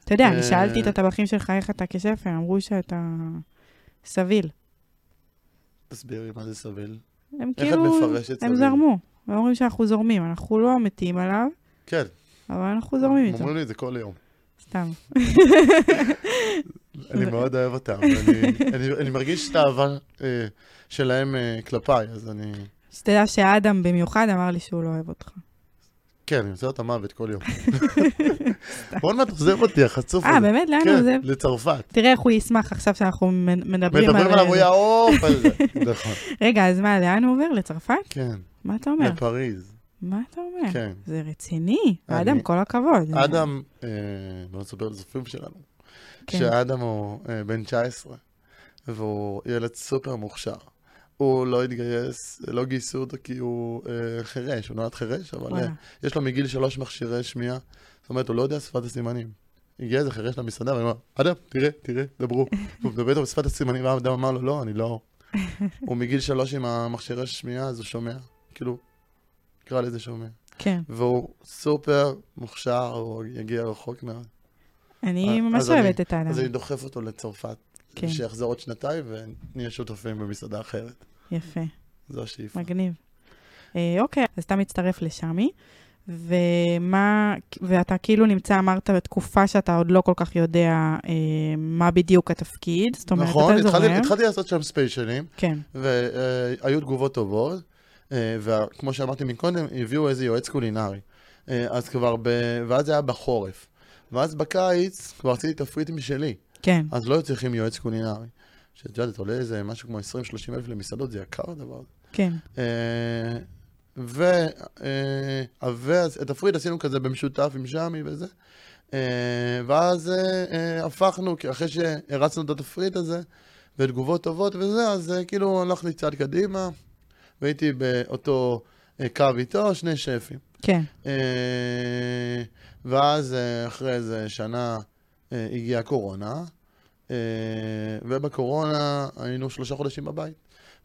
אתה יודע, אני שאלתי את הטבחים שלך איך אתה כשף, הם אמרו שאתה סביל. תסבירי מה זה סביל. הם כאילו, הם? זרמו. הם אומרים שאנחנו זורמים, אנחנו לא מתים עליו, כן, אבל אנחנו זורמים איתו. אומרים לי את זה כל יום. סתם. אני (laughs) מאוד אוהב אותם, אני- מרגיש את האהבה אה, שלהם אה, כלפיי, אז אני... שתדע שאדם במיוחד אמר לי שהוא לא אוהב אותך. כן, אני עושה את המוות כל יום. עוד מעט עוזב אותי, החצוף אה, הזה. באמת? לאן הוא כן, עוזב? לצרפת. תראה איך הוא ישמח עכשיו שאנחנו מדברים על... מדברים עליו, הוא יעוף על זה. נכון. (laughs) רגע, אז מה, לאן הוא עובר? לצרפת? כן, מה אתה אומר? לפריז. מה אתה אומר? כן. זה רציני. אני- אדם, כל הכבוד. אדם, אה, בוא נספר לצופים שלנו, כן. שאדם הוא אה, בן 19, והוא ילד סופר מוכשר. הוא לא התגייס, לא גייסו אותו כי הוא אה, חירש, הוא נולד חירש, אבל אה. יש לו מגיל שלוש מכשירי שמיעה. זאת אומרת, הוא לא יודע שפת הסימנים. הגיע איזה חירש למסעדה, ואני אומר, אדם, תראה, תראה, דברו. (laughs) והוא מדבר איתו בשפת הסימנים, והאדם אמר לו, לא, אני לא. הוא מגיל שלוש עם המכשירי שמיעה, אז הוא שומע. כאילו, נקרא לזה שומע. כן. והוא סופר מוכשר, הוא יגיע רחוק מאוד. אני אז ממש אוהבת את האדם. אז אני דוחף אותו לצרפת, כן, שיחזור עוד שנתיים ונהיה שותפים במסעדה אחרת. יפה. זו השאיפה. מגניב. אה, אוקיי, אז אתה מצטרף לשמי, ומה, ואתה כאילו נמצא, אמרת, בתקופה שאתה עוד לא כל כך יודע אה, מה בדיוק התפקיד, זאת אומרת, נכון, אתה התחלתי- זורם. התחלתי לעשות שם ספיישלים, כן, והיו תגובות טובות, אה, וכמו שאמרתי מקודם, הביאו איזה יועץ קולינרי. אה, אז כבר, ב... ואז זה היה בחורף. ואז בקיץ כבר עשיתי תפריט משלי, כן, אז לא היו צריכים יועץ קולינרי. שאת יודעת, עולה איזה משהו כמו 20-30 אלף למסעדות, זה יקר הדבר הזה. כן, אה, ו... אה, ואז את התפריט עשינו כזה במשותף עם שמי וזה. אה, ואז אה, אה, הפכנו, כי אחרי שהרצנו את התפריט הזה, ותגובות טובות וזה, אז אה, כאילו הלכתי צעד קדימה, והייתי באותו אה, קו איתו, שני שפים. כן, אה, ואז אה, אחרי איזה שנה הגיעה קורונה, ובקורונה היינו שלושה חודשים בבית.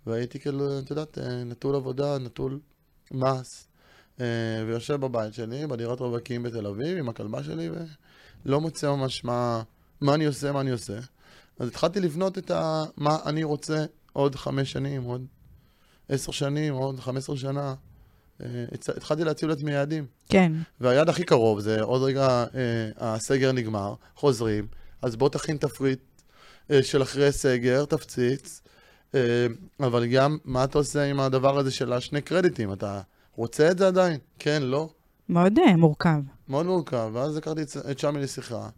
והייתי כאילו, את יודעת, נטול עבודה, נטול מס, ויושב בבית שלי, בדירת רווקים בתל אביב, עם הכלבה שלי, ולא מוצא ממש מה, מה אני עושה, מה אני עושה. אז התחלתי לבנות את ה... מה אני רוצה עוד חמש שנים, עוד עשר שנים, עוד חמש עשרה שנה. אה, התחלתי להציב לעצמי יעדים. כן, והיעד הכי קרוב זה עוד רגע אה, הסגר נגמר, חוזרים, אז בוא תכין תפריט אה, של אחרי סגר, תפציץ, אבל גם מה אתה עושה עם הדבר הזה של השני קרדיטים? אתה רוצה את זה עדיין? כן, לא? מאוד מורכב. מאוד מורכב, ואז הכרתי את- שמי לשיחה,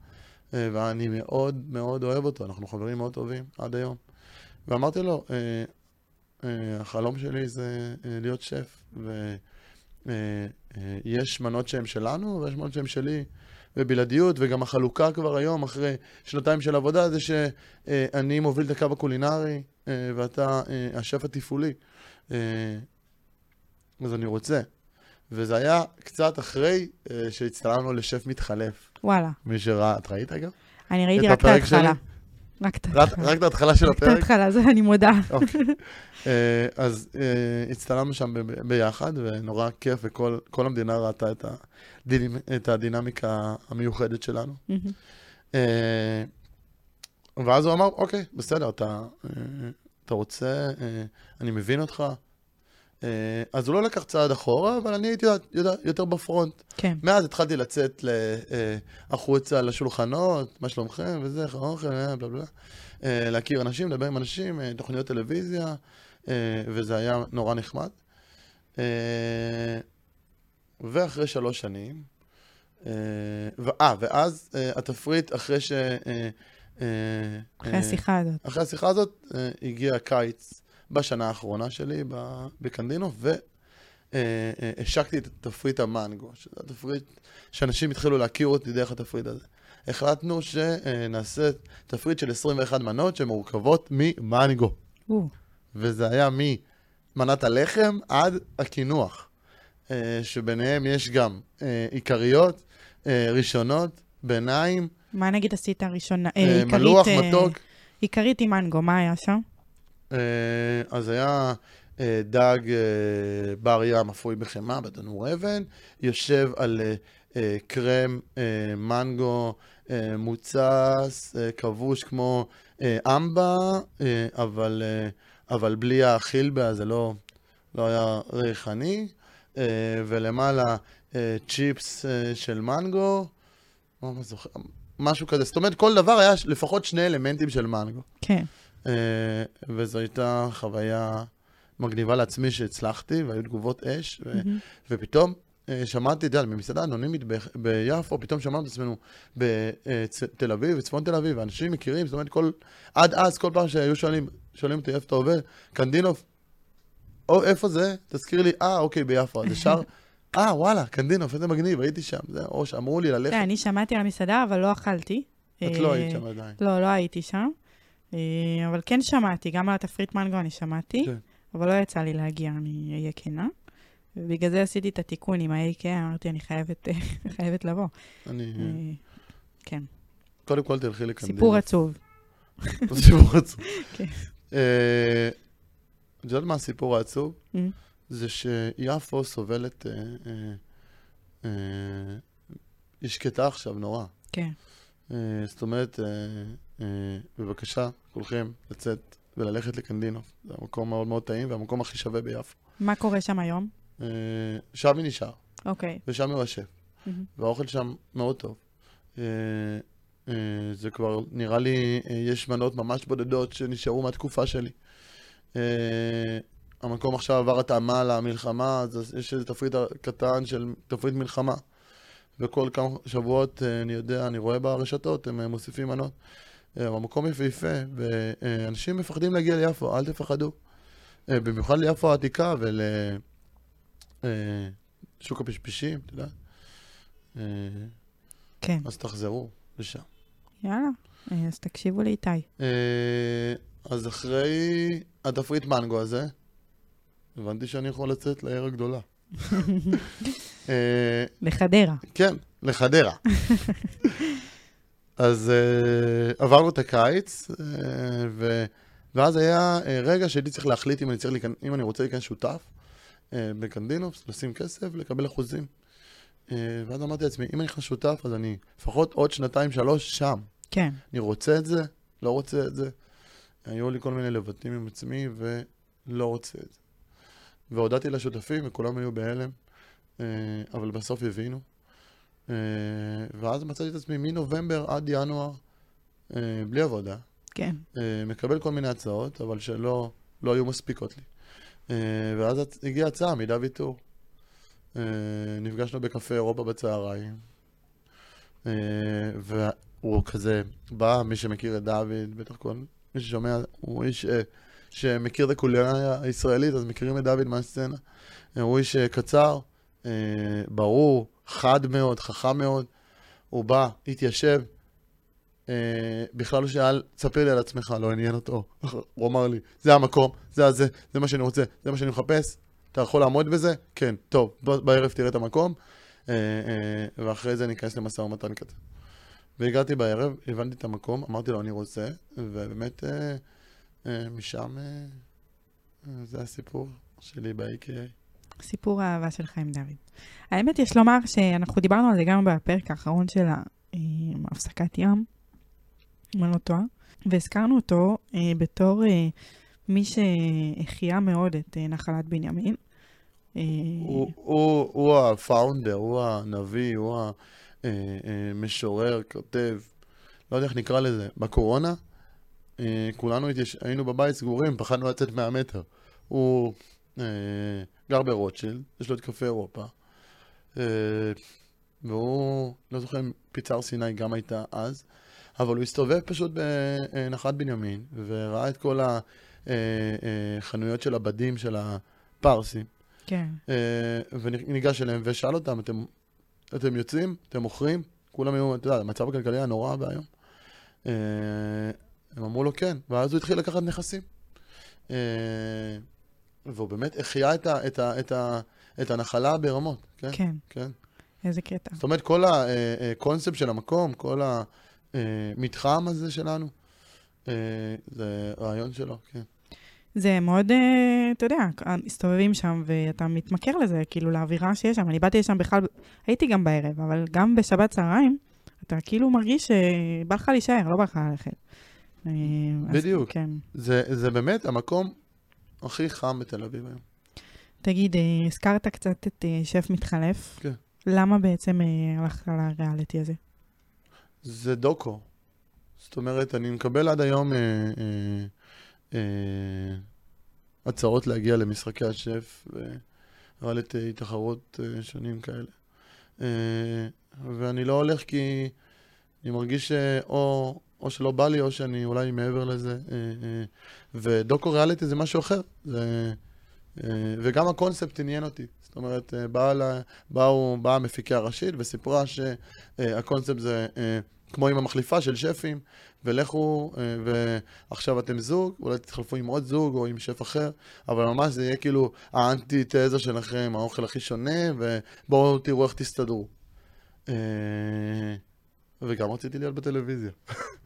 ואני מאוד מאוד אוהב אותו, אנחנו חברים מאוד טובים עד היום. ואמרתי לו, החלום שלי זה אה, להיות שף, ויש מנות שהן שלנו, ויש מנות שהן שלי, ובלעדיות, וגם החלוקה כבר היום, אחרי שנתיים של עבודה, זה שאני מוביל את הקו הקולינרי, אה, ואתה אה, השף התפעולי. אה, אז אני רוצה. וזה היה קצת אחרי אה, שהצטלמנו לשף מתחלף. וואלה. מי שראה, את ראית אגב? אני ראיתי רק את ההתחלה. רק את ההתחלה. רק את ההתחלה של רק את הפרק? ההתחלה, זה אני מודה. אוקיי. אה, אז אה, הצטלמנו שם ביחד, ונורא כיף, וכל כל המדינה ראתה את, הדינמיקה המיוחדת שלנו. אה, ואז הוא אמר, אוקיי, בסדר, אתה, רוצה, אני מבין אותך. אה, אז הוא לא לקח צעד אחורה, אבל אני הייתי יודע- יותר בפרונט. כן. מאז התחלתי לצאת אה, החוצה לשולחנות, מה שלומכם, וזה, איך האוכל, אה, בלה בלה. להכיר אנשים, לדבר עם אנשים, תוכניות טלוויזיה, וזה היה נורא נחמד. ואחרי שלוש שנים, אה, ואז התפריט, אחרי ש... אחרי השיחה הזאת. אחרי השיחה הזאת הגיע הקיץ בשנה האחרונה שלי בקנדינו, והשקתי את תפריט המנגו, שזה התפריט שאנשים התחילו להכיר אותי דרך התפריט הזה. החלטנו שנעשה תפריט של 21 מנות שמורכבות ממנגו, וזה היה ממנת הלחם עד הקינוח, אה, שביניהם יש גם אה, עיקריות, אה, ראשונות, ביניים, מה נגיד עשית ראשונה? אה, אה, מלוח, אה, מתוק. עיקרית עם מנגו, מה היה שם? אה, אז היה אה, דג אה, בר ים אפוי בחמאה בתנור אבן, יושב על קרם מנגו מוצס, כבוש כמו אמבה, אבל, אבל בלי החילבה, זה לא, לא היה ריחני, ולמעלה צ'יפס של מנגו, לא זוכר, משהו כזה. זאת אומרת, כל דבר היה לפחות שני אלמנטים של מנגו. כן. אה, וזו הייתה חוויה מגניבה לעצמי שהצלחתי, והיו תגובות אש, ו- מהמם. ופתאום אה, שמעתי, אתה יודע, ממסעדה אנונימית ב- ביפו, פתאום שמענו את עצמנו בתל אביב, בצפון תל אביב, ואנשים מכירים, זאת אומרת, כל, עד אז, כל פעם שהיו שואלים, שואלים אותי איפה אתה עובד, קנדינוף, או איפה זה? תזכיר לי, אה, אוקיי, ביפו, אז ישר, אה, וואלה, קנדינוף, איזה מגניב, הייתי שם, זה, או שאמרו לי ללכת, תראה, אני שמעתי על המסעדה, אבל לא אכלתי. את אה, לא היית שם עדיין. לא, לא הייתי שם. אה, אבל כן שמעתי, גם על התפריט מנגו אני שמעתי, כן. אבל לא יצא לי להגיע, אני אהיה כנה. ובגלל זה עשיתי את התיקון עם ה-AK, אמרתי, אני חייבת, (laughs) חייבת לבוא. אני, אה, כן, קודם כל תלכי לקנדינוף. סיפור עצוב. (laughs) סיפור עצוב. (laughs) כן. אה, את יודעת מה הסיפור העצוב? Mm. זה שיפו סובלת... אה, אה, אה, היא שקטה עכשיו נורא. כן. אה, זאת אומרת, אה, אה, בבקשה, כולכם לצאת וללכת לקנדינוף. זה המקום מאוד מאוד טעים והמקום הכי שווה ביפו. מה קורה שם היום? אה, שם היא נשאר, אוקיי. ושם הוא השף. מהמם. והאוכל שם מאוד טוב. אה, אה, זה כבר, נראה לי, יש מנות ממש בודדות שנשארו מהתקופה שלי. המקום עכשיו עבר התאמה למלחמה, אז יש איזה תפריט קטן של תפריט מלחמה. וכל כמה שבועות, אני יודע, אני רואה ברשתות, הם מוסיפים מנות. אה, המקום יפהפה, ואנשים מפחדים להגיע ליפו, אל תפחדו. אה, במיוחד ליפו העתיקה ולשוק הפשפשים, אתה יודע. אה, כן. אז תחזרו לשם. יאללה, אה, אז תקשיבו לאיתי. אה, אז אחרי התפריט מנגו הזה, הבנתי שאני יכול לצאת לעיר הגדולה. (laughs) אה, לחדרה. כן, לחדרה. (laughs) אז uh, עברנו את הקיץ, uh, ו... ואז היה uh, רגע שהייתי צריך להחליט אם אני, צריך להיכנ... אם אני רוצה להיכנס שותף uh, בקנדינופס, לשים כסף, לקבל אחוזים. Uh, ואז אמרתי לעצמי, אם אני נכנס שותף, אז אני לפחות עוד שנתיים, שלוש שם. כן. אני רוצה את זה, לא רוצה את זה. היו לי כל מיני לבטים עם עצמי ולא רוצה את זה. והודעתי לשותפים וכולם היו בהלם, אה, אבל בסוף הבינו. אה, ואז מצאתי את עצמי מנובמבר עד ינואר אה, בלי עבודה. כן. אה, מקבל כל מיני הצעות, אבל שלא לא היו מספיקות לי. ואז הגיעה הצעה מדוד טור. נפגשנו בקפה אירופה בצהריים, והוא כזה בא, מי שמכיר את דוד, בטח כל מי ששומע, הוא איש שמכיר את הקולינריה הישראלית, אז מכירים את דוד מהסצנה. הוא איש קצר, ברור, חד מאוד, חכם מאוד. הוא בא, התיישב, אה, בכלל לא שאל, תספר לי על עצמך, לא עניין אותו. (laughs) הוא אמר לי, זה המקום, זה הזה, זה מה שאני רוצה, זה מה שאני מחפש, אתה יכול לעמוד בזה? כן, טוב, בערב תראה את המקום, אה, אה, ואחרי זה ניכנס למשא ומתן כזה. והגעתי בערב, הבנתי את המקום, אמרתי לו, אני רוצה, ובאמת אה, אה, משם אה, אה, זה הסיפור שלי ב-AKA. סיפור האהבה שלך עם דוד. האמת, יש לומר שאנחנו דיברנו על זה גם בפרק האחרון של אה, הפסקת ים, אם אני לא טועה, והזכרנו אותו אה, בתור אה, מי שהחיה מאוד את נחלת בנימין. הוא, הפאונדר, הוא הנביא, הוא המשורר, כותב, לא יודע איך נקרא לזה. בקורונה, כולנו. היינו בבית סגורים, פחדנו לצאת 100 מטר. הוא גר ברוטשילד, יש לו את קפה אירופה, אה, והוא, לא זוכר אם פיצר סיני גם הייתה אז, אבל הוא הסתובב פשוט בנחת בנימין, וראה את כל החנויות של הבדים של הפרסים. כן. אה, וניגש אליהם ושאל אותם, אתם, אתם יוצאים? אתם מוכרים? כולם היו, אתה יודע, המצב הכלכלי היה נורא ואיום. אה, הם אמרו לו כן, ואז הוא התחיל לקחת נכסים. אה, והוא באמת החיה את, ה, את, ה, את, ה, את הנחלה ברמות, כן? כן, כן. איזה קטע. זאת אומרת, כל הקונספט של המקום, כל המתחם הזה שלנו, אה, זה רעיון שלו, כן. זה מאוד, אה, אתה יודע, מסתובבים שם ואתה מתמכר לזה, כאילו, לאווירה שיש שם. אני באתי לשם בכלל, הייתי גם בערב, אבל גם בשבת צהריים, אתה כאילו מרגיש שבא לך להישאר, לא בא לך ללכת. אה, אז בדיוק. כן. זה, זה באמת המקום הכי חם בתל אביב היום. תגיד, אה, הזכרת קצת את אה, שף מתחלף. כן. למה בעצם אה, הלכת לריאליטי הזה? זה דוקו. זאת אומרת, אני מקבל עד היום אה, אה, אה, הצעות להגיע למשחקי השף וריאליטי תחרות אה, שונים כאלה. אה, ואני לא הולך כי אני מרגיש שאו או שלא בא לי או שאני אולי מעבר לזה. אה, אה, ודוקו ריאליטי זה משהו אחר. זה, אה, וגם הקונספט עניין אותי. זאת אומרת, אה, באה, לה, באו, באה המפיקה הראשית וסיפרה שהקונספט זה כמו עם המחליפה של שפים, ולכו, ועכשיו אתם זוג, אולי תתחלפו עם עוד זוג או עם שף אחר, אבל ממש זה יהיה כאילו האנטי-תזה שלכם, האוכל הכי שונה, ובואו תראו איך תסתדרו. וגם רציתי להיות בטלוויזיה. (laughs)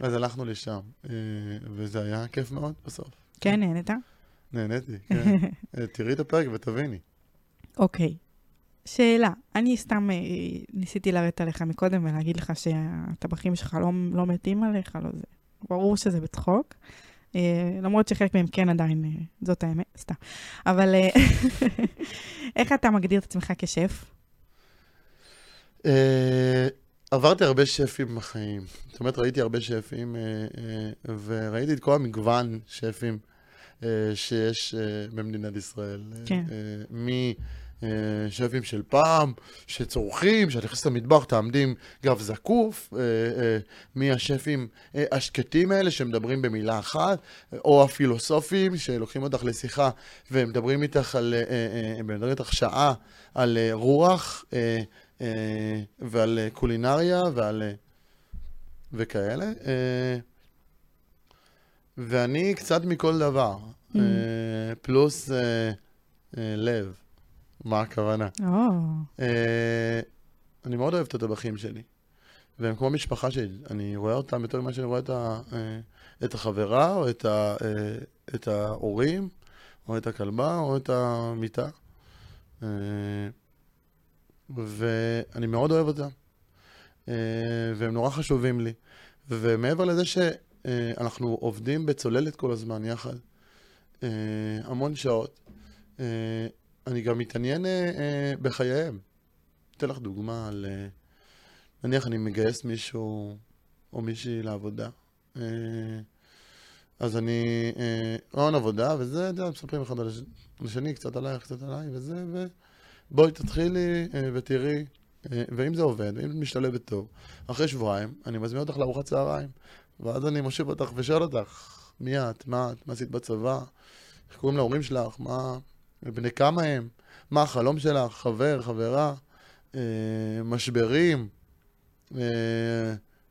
אז הלכנו לשם, אה, וזה היה כיף מאוד בסוף. כן, נהנית? נהניתי, (laughs) כן. אה, תראי את הפרק ותביני. אוקיי. שאלה, אני סתם אה, ניסיתי לרדת עליך מקודם ולהגיד לך שהטבחים שלך לא, לא מתים עליך, לא זה. ברור שזה בצחוק. למרות שחלק מהם כן עדיין, זאת האמת, סתם. אבל (laughs) איך אתה מגדיר את עצמך כשף? עברתי הרבה שפים בחיים. זאת אומרת, ראיתי הרבה שפים, אה, אה, וראיתי את כל המגוון שפים אה, שיש במדינת ישראל. כן. משפים של פעם, שצורכים, שאת נכנסת למטבח, תעמדי עם גב זקוף, מהשפים השקטים האלה שמדברים במילה אחת, או הפילוסופים שלוקחים אותך לשיחה ומדברים איתך על, אה, מדברים איתך שעה על רוח. אה, ועל אה, קולינריה ועל... אה, וכאלה. ואני קצת מכל דבר, Mm. פלוס לב. מה הכוונה? אני מאוד אוהב את הטבחים שלי, והם כמו משפחה שלי. אני רואה אותם יותר ממה שאני רואה את, ה, את החברה, או את, ה, את ההורים, או את הכלבה, או את המיטה. אה, ואני מאוד אוהב אותם, אה, והם נורא חשובים לי. ומעבר לזה שאנחנו עובדים בצוללת כל הזמן יחד, אה, המון שעות, אה, אני גם מתעניין אה, אה, בחייהם. אתן לך דוגמה על... אה, נניח אני מגייס מישהו או מישהי לעבודה. אה, אז אני... אה, רעיון עבודה, וזה, אתה יודע, מספרים אחד על השני, קצת עלייך, קצת עליי, וזה, ו... בואי תתחילי אה, ותראי, אה, ואם זה עובד, ואם את משתלבת טוב, אחרי שבועיים, אני מזמין אותך לארוחת צהריים, ואז אני מושיב אותך ושואל אותך, מי את, מה את, מה עשית בצבא, איך קוראים להורים שלך, מה, בני כמה הם, מה החלום שלך, חבר, חברה, אה, משברים,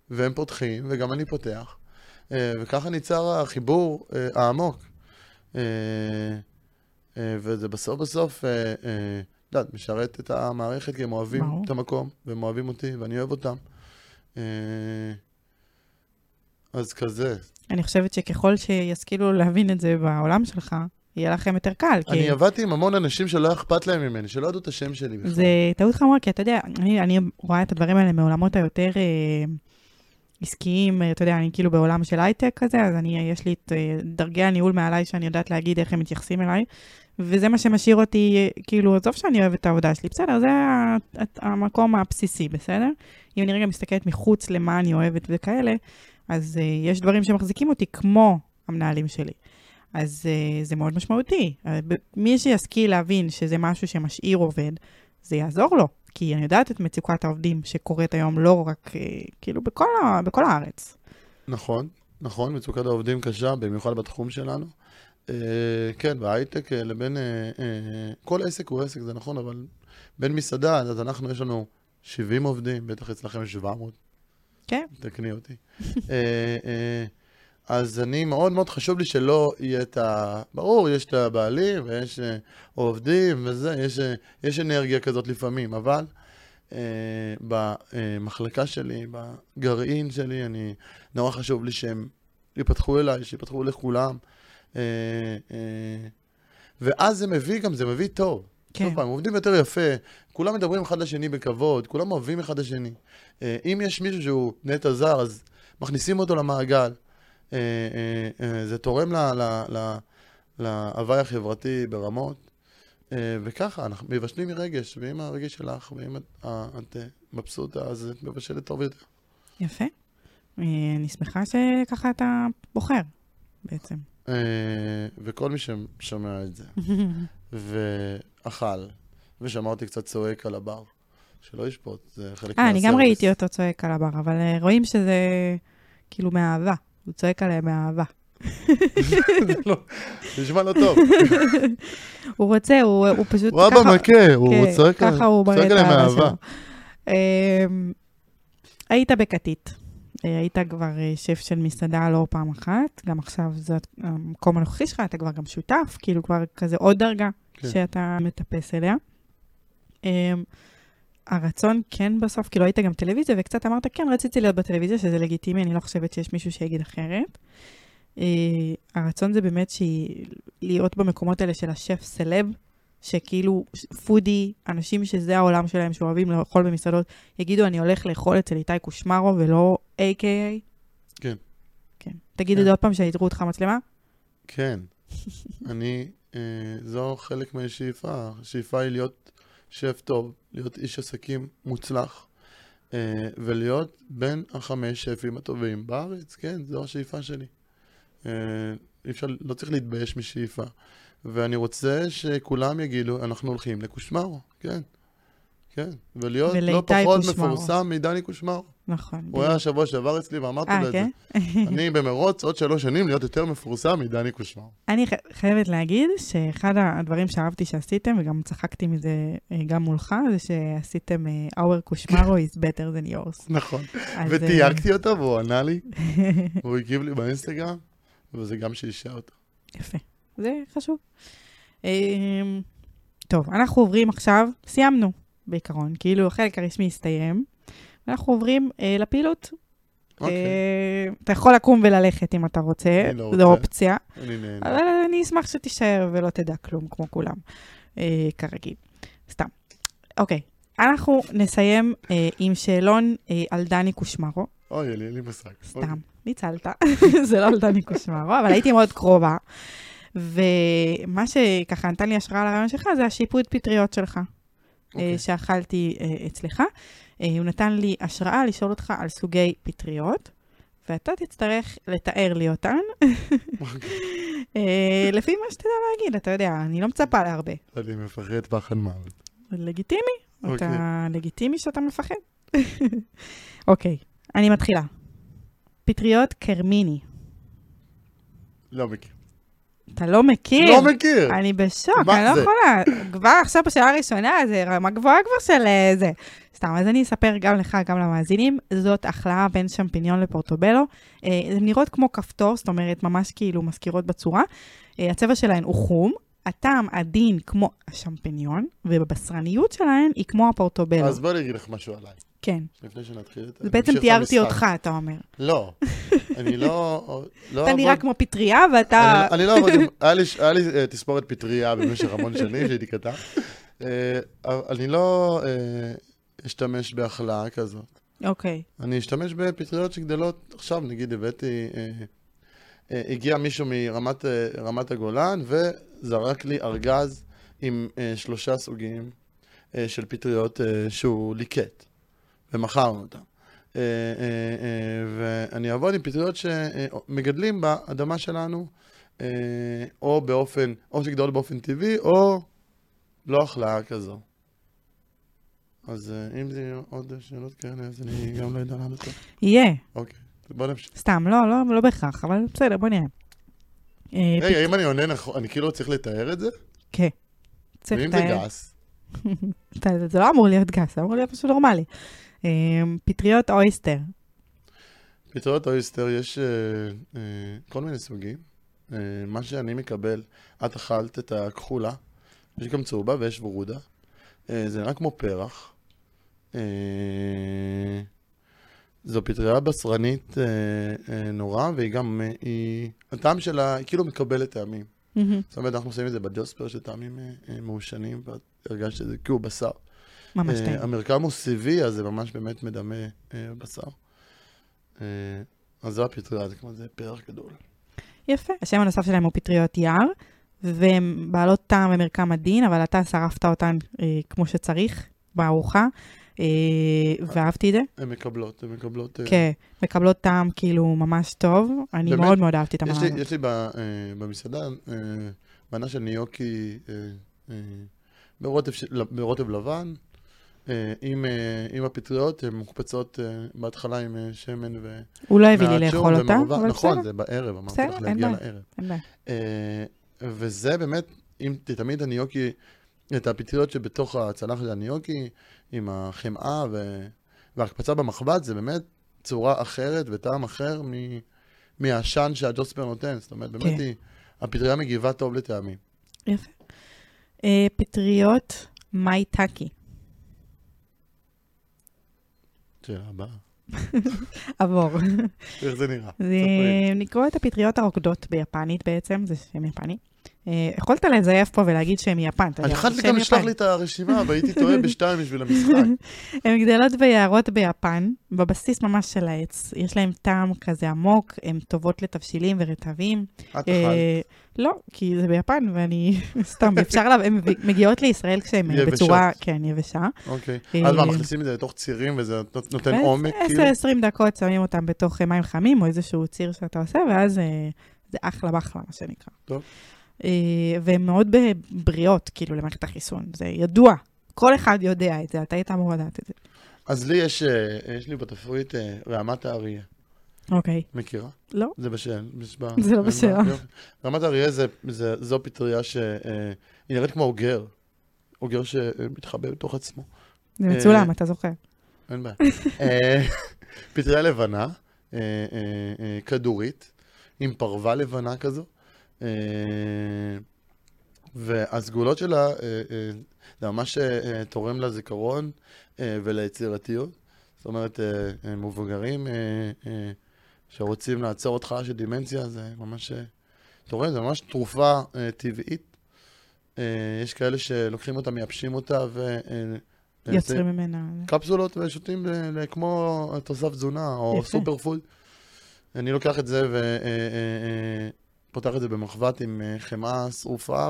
והם פותחים, וגם אני פותח, וככה ניצר החיבור העמוק. וזה בסוף בסוף, יודעת, משרת את המערכת, כי הם אוהבים ברור. את המקום, והם אוהבים אותי, ואני אוהב אותם. אה, אז כזה. אני חושבת שככל שישכילו להבין את זה בעולם שלך, יהיה לכם יותר קל. כי אני עבדתי עם המון אנשים שלא אכפת להם ממני, שלא ידעו את השם שלי בכלל. זה טעות חמורה, כי אתה יודע, אני, אני רואה את הדברים האלה מעולמות היותר אה, עסקיים, אה, אתה יודע, אני כאילו בעולם של הייטק כזה, אז אני, יש לי את אה, דרגי הניהול מעליי שאני יודעת להגיד איך הם מתייחסים אליי, וזה מה שמשאיר אותי, כאילו, עזוב שאני אוהבת את העבודה שלי, בסדר, זה המקום הבסיסי, בסדר? אם אני רגע מסתכלת מחוץ למה אני אוהבת וכאלה, אז אה, יש דברים שמחזיקים אותי כמו המנהלים שלי. אז זה מאוד משמעותי. מי שישכיל להבין שזה משהו שמשאיר עובד, זה יעזור לו. כי אני יודעת את מצוקת העובדים שקורית היום לא רק, uh, כאילו, בכל, ה- בכל הארץ. נכון, נכון, מצוקת העובדים קשה, במיוחד בתחום שלנו. אה, כן, בהייטק אה, לבין... אה, אה, כל עסק הוא עסק, זה נכון, אבל בין מסעדה, אז אנחנו, יש לנו 70 עובדים, בטח אצלכם יש 700. כן. תקני אותי. (laughs) אה, אה, אז אני, מאוד מאוד חשוב לי שלא יהיה את ה... ברור, יש את הבעלים ויש אה, עובדים וזה, יש, אה, יש אנרגיה כזאת לפעמים, אבל אה, במחלקה שלי, בגרעין שלי, אני, נורא חשוב לי שהם ייפתחו אליי, שיפתחו לכולם. אה, אה, ואז זה מביא גם, זה מביא טוב. כן. עוד פעם, עובדים יותר יפה, כולם מדברים אחד לשני בכבוד, כולם אוהבים אחד לשני. אה, אם יש מישהו שהוא נטע זר, אז מכניסים אותו למעגל. אה, אה, אה, זה תורם ל- ל- ל- להוואי החברתי ברמות. וככה, אנחנו מבשלים מרגש, ואם הרגש שלך, ואם את, מבסוטה, אז את מבשלת טוב יותר. יפה. אני שמחה שככה אתה בוחר, בעצם. וכל מי ששומע את זה, (laughs) ואכל, ושמע אותי קצת צועק על הבר, שלא ישפוט, זה חלק אה, אני גם מהסרוויס. ראיתי אותו צועק על הבר, אבל רואים שזה כאילו מאהבה. הוא צועק עליהם מאהבה. זה לא- נשמע לא טוב. (laughs) הוא רוצה, הוא, הוא פשוט הוא אבא מכה, הוא כן, צועק ככה הוא מראה את האהבה. שלו. אמ, היית בכתית. אה, היית כבר אה, שף של מסעדה לא פעם אחת, גם עכשיו זה המקום הנוכחי שלך, אתה כבר גם שותף, כאילו כבר כזה עוד דרגה כן. שאתה מטפס אליה. הרצון כן בסוף, כאילו היית גם טלוויזיה, וקצת אמרת, כן, רציתי להיות בטלוויזיה, שזה לגיטימי, אני לא חושבת שיש מישהו שיגיד אחרת. אה, הרצון זה באמת שהיא, להיות במקומות האלה של השף סלב, שכאילו פודי, אנשים שזה העולם שלהם, שאוהבים לאכול במסעדות, יגידו, אני הולך לאכול אצל איתי קושמרו ולא A.K.A. כן. כן. תגיד את כן. זה עוד פעם, שיתראו אותך מצלמה? כן. אני, אה, זו חלק מהשאיפה. השאיפה היא להיות שף טוב, להיות איש עסקים מוצלח, אה, ולהיות בין החמש שפים הטובים בארץ, כן, זו השאיפה שלי. אה, אי אפשר, לא צריך להתבייש משאיפה. ואני רוצה שכולם יגידו, אנחנו הולכים לקושמרו, כן. כן, ולהיות לא פחות קושמרו. מפורסם מדני קושמרו. נכון. הוא היה השבוע שעבר אצלי ואמרתי לו אה, את זה. כן? (laughs) אני במרוץ עוד שלוש שנים להיות יותר מפורסם מדני קושמרו. אני ח- חייבת להגיד שאחד הדברים שאהבתי שעשיתם, וגם צחקתי מזה אה, גם מולך, זה שעשיתם אה, Our קושמרו is better than yours. נכון. אז, ותייגתי אותו והוא ענה לי, (laughs) הוא הגיב לי באינסטגרם, וזה גם שישע אותו. יפה, זה חשוב. טוב, אנחנו עוברים עכשיו, סיימנו בעיקרון, כאילו החלק הרשמי הסתיים, ואנחנו עוברים אה, לפעילות. אוקיי, אה, אתה יכול לקום וללכת אם אתה רוצה, אני לא זו רוצה. אופציה, אני נהנה. אבל אני אשמח שתישאר ולא תדע כלום, כמו כולם, אה, כרגיל. סתם. אוקיי, אנחנו נסיים אה, עם שאלון אה, על דני קושמרו. אוי, אין לי- אין לי מושג. סתם, ניצלת, (laughs) זה לא על דני קושמרו, אבל הייתי מאוד קרובה. ומה שככה נתן לי השראה לרעיון שלך זה השיפוד פטריות שלך, אוקיי. אה, שאכלתי אה, אצלך. אה, הוא נתן לי השראה לשאול אותך על סוגי פטריות, ואתה תצטרך לתאר לי אותן, אוקיי. (laughs) לפי מה שתדע להגיד, אתה יודע, אני לא מצפה להרבה. אני מפחד פחד מוות. לגיטימי. אוקיי. אתה לגיטימי שאתה מפחד. (laughs) אוקיי, אני מתחילה. פטריות קרמיני. לא מכיר. אתה לא מכיר? לא מכיר. אני בשוק, אני לא זה? יכולה. כבר עכשיו בשאלה הראשונה, זה רמה גבוהה כבר של אה, זה. סתם, אז אני אספר גם לך, גם למאזינים, זאת החלאה בין שמפיניון לפורטובלו. אה, הן נראות כמו כפתור, זאת אומרת, ממש כאילו מזכירות בצורה. אה, הצבע שלהן הוא חום, הטעם עדין כמו השמפיניון, ובבשרניות שלהן היא כמו הפורטובלו. אז בואי אני אגיד לך משהו עליי. כן. לפני שנתחיל את... אז בעצם תיארתי. אותך, אתה אומר. לא, (laughs) אני לא... לא אתה נראה כמו פטריה ואתה... אני, לא אעבוד עם... (laughs) היה לי, אה, תספורת פטריה במשך המון שנים, שהייתי קטן. אה, אני לא אה, אשתמש בהכלאה כזאת. אוקיי. אני אשתמש בפטריות שגדלות, עכשיו נגיד הבאתי, הגיע מישהו מרמת רמת הגולן וזרק לי ארגז עם שלושה סוגים של פטריות שהוא ליקט, ומכרנו אותם. אה, אה, אה, ואני אעבוד עם פטריות שמגדלים באדמה שלנו, או באופן, או שגדול באופן טבעי, או לא החלאה כזו. אז אם זה יהיו עוד שאלות כאלה, אז אני גם לא יודע לענות טוב. יהיה. אוקיי, בוא נמשיך. סתם, לא, לא, לא בהכרח, אבל בסדר, בוא נראה. אה, רגע, אם אני עונה נכון, אני כאילו צריך לתאר את זה? כן. צריך ואם זה לתאר. גס? (laughs) זה לא אמור להיות גס, זה אמור להיות משהו נורמלי. אה, פטריות אויסטר. פטריות אויסטר יש אה, אה, כל מיני סוגים. אה, מה שאני מקבל, את אכלת את הכחולה, יש גם צהובה ויש ורודה. זה נראה כמו פרח. זו פטריה בשרנית נורא, והיא גם, היא, הטעם שלה, היא כאילו מקבלת טעמים. זאת אומרת, אנחנו שמים את זה בג'וספר של טעמים אה, מעושנים, ואת הרגשת את זה כאילו בשר. ממש אה, טעים. המרקם הוא סיבי, אז זה ממש באמת מדמה אה, בשר. אה, אז זו הפטריה, זה כמו זה פרח גדול. יפה. השם הנוסף שלהם הוא פטריות יער, והן בעלות טעם ומרקם עדין, אבל אתה שרפת אותן אה, כמו שצריך בארוחה, אה, ואהבתי את זה. הן מקבלות, הן מקבלות... אה, כן, מקבלות טעם כאילו ממש טוב. אני באמת? מאוד מאוד אהבתי את המנה הזאת. יש לי ב, אה, במסעדה אה, מנה של ניוקי אה, אה, ברוטב, לבן, עם, אה, עם הפטריות, הן מוקפצות אה, בהתחלה עם אה, שמן ו... הוא לא הביא לי לאכול אותה. אבל נכון, בסדר, זה בערב, אמרתי לך להגיע. לערב. אין בעיה. אה, וזה באמת, אם תמיד הניוקי, את הפטריות שבתוך הצלחת של הניוקי, עם החמאה ו... וההקפצה במחבת, זה באמת צורה אחרת וטעם אחר מ... מהעשן שהג'וספר נותן. זאת אומרת, באמת כן. היא, הפטריה מגיבה טוב לטעמים. יפה. אה, פטריות מייטקי. שאלה הבאה. עבור. איך זה נראה? לי. נקראות הפטריות הרוקדות ביפנית בעצם, זה שם יפני. אה, יכולת לזייף פה ולהגיד שהם מיפן. אתה אני יכולתי גם לשלוח. לי את הרשימה, והייתי טועה בשתיים בשביל המשחק. (laughs) הן גדלות ביערות ביפן, בבסיס ממש של העץ. יש להם טעם כזה עמוק, הן טובות לתבשילים ורטבים. את אכלת. אה, לא, כי זה ביפן ואני (laughs) סתם, אפשר לה, הן מגיעות לישראל כשהן. בצורה, כן, יבשה. אוקיי. אה, אז מה, מכניסים את זה לתוך צירים וזה נות- נותן עומק? כאילו? 10-20 דקות שמים אותם בתוך מים חמים, או איזשהו ציר שאתה עושה, ואז זה אחלה בחלה, מה שנקרא. טוב. אה, והן מאוד בריאות, כאילו, למערכת החיסון. זה ידוע. כל אחד יודע את זה, אתה היית אמור לדעת את זה. אז לי יש, אה, יש לי בתפריט אה, רעמת האריה. אוקיי. מכירה? לא? זה בשל. בה- (laughs) זה לא בשל. יופי. (laughs) רמת האריה זה, זה, זו פטריה שהיא נראית כמו אוגר. אוגר שמתחבא בתוך עצמו. זה מצולם, אתה זוכר. אין בעיה. (laughs) פטריה לבנה, כדורית, עם פרווה לבנה כזו. אה, והסגולות שלה, אה, אה, זה ממש תורם לזיכרון וליצירתיות. זאת אומרת, מבוגרים שרוצים לעצור אותך של דימנציה, זה ממש תורם, זה ממש תרופה טבעית. יש כאלה שלוקחים אותה, מייבשים אותה ו... יוצרים ממנה. קפסולות ושותים כמו תוסף תזונה או. סופר פוד. אני לוקח את זה ופותח את זה במחבת עם אה, חמאה שרופה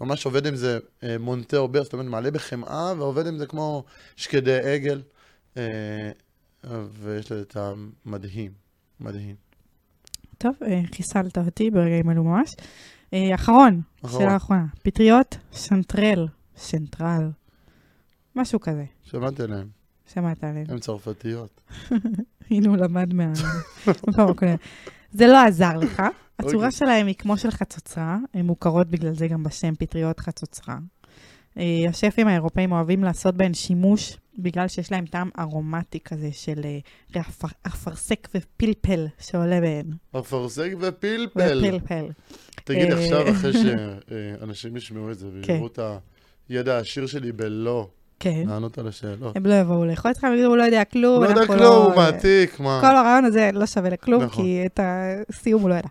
וממש עובד עם זה אה, מונטה עובר, זאת אומרת מעלה בחמאה ועובד עם זה כמו שקדי עגל אה, ויש לזה טעם מדהים, מדהים. טוב, אה, חיסלת אותי ברגעים אלו ממש. אה, אחרון, אחרון. שאלה אחרונה. פטריות שנטרל, שנטרל. משהו כזה. שמעתי עליהם. שמעת עליהם. הן צרפתיות. הנה הוא למד מה... זה לא עזר לך. הצורה אוקיי. שלהם היא כמו של חצוצרה, הן מוכרות בגלל זה גם בשם פטריות חצוצרה. אה, השפים האירופאים אוהבים לעשות בהן שימוש בגלל שיש להם טעם ארומטי כזה של אה, אפר- אפרסק ופלפל שעולה בהן. אפרסק ופלפל. ופלפל. תגיד אה, עכשיו, אחרי (laughs) שאנשים ישמעו את זה כן. ויראו את הידע העשיר שלי בלא כן. לענות על השאלות. הם לא יבואו לאכול איתך, הם יגידו, הוא לא יודע כלום. הוא לא יודע כלום, הוא מעתיק, מה? כל הרעיון הזה לא שווה לכלום, נכון. כי את הסיום הוא לא ידע.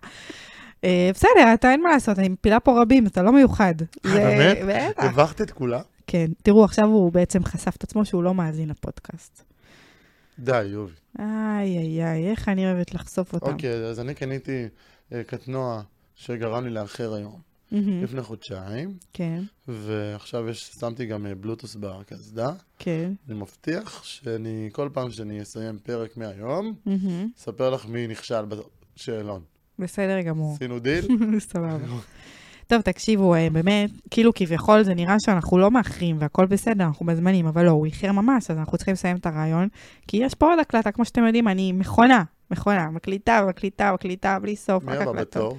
אה, בסדר, אתה אין מה לעשות, אני מפילה פה רבים, אתה לא מיוחד. זה- באמת? בטח. הבכת את כולה? כן. תראו, עכשיו הוא בעצם חשף את עצמו שהוא לא מאזין לפודקאסט. די, יובי. איי, איי, איי, איך אני אוהבת לחשוף אותם. אוקיי, אז אני קניתי אה, קטנוע שגרם לי לאחר היום, מהמם, לפני חודשיים, כן, ועכשיו יש, שמתי גם אה, בלוטוס בקסדה. כן. אני מבטיח שאני, כל פעם שאני אסיים פרק מהיום, מהמם. אספר לך מי נכשל בשאלון. בסדר גמור. עשינו דיל? (laughs) סבבה. טוב, תקשיבו, אה, באמת, כאילו כביכול זה נראה שאנחנו לא מאחרים והכל בסדר, אנחנו בזמנים, אבל לא, הוא איחר ממש, אז אנחנו צריכים לסיים את הרעיון, כי יש פה עוד הקלטה, כמו שאתם יודעים, אני מכונה, מכונה, מקליטה, מקליטה, מקליטה, בלי סוף, מי רק הבא הקלטות. בתור?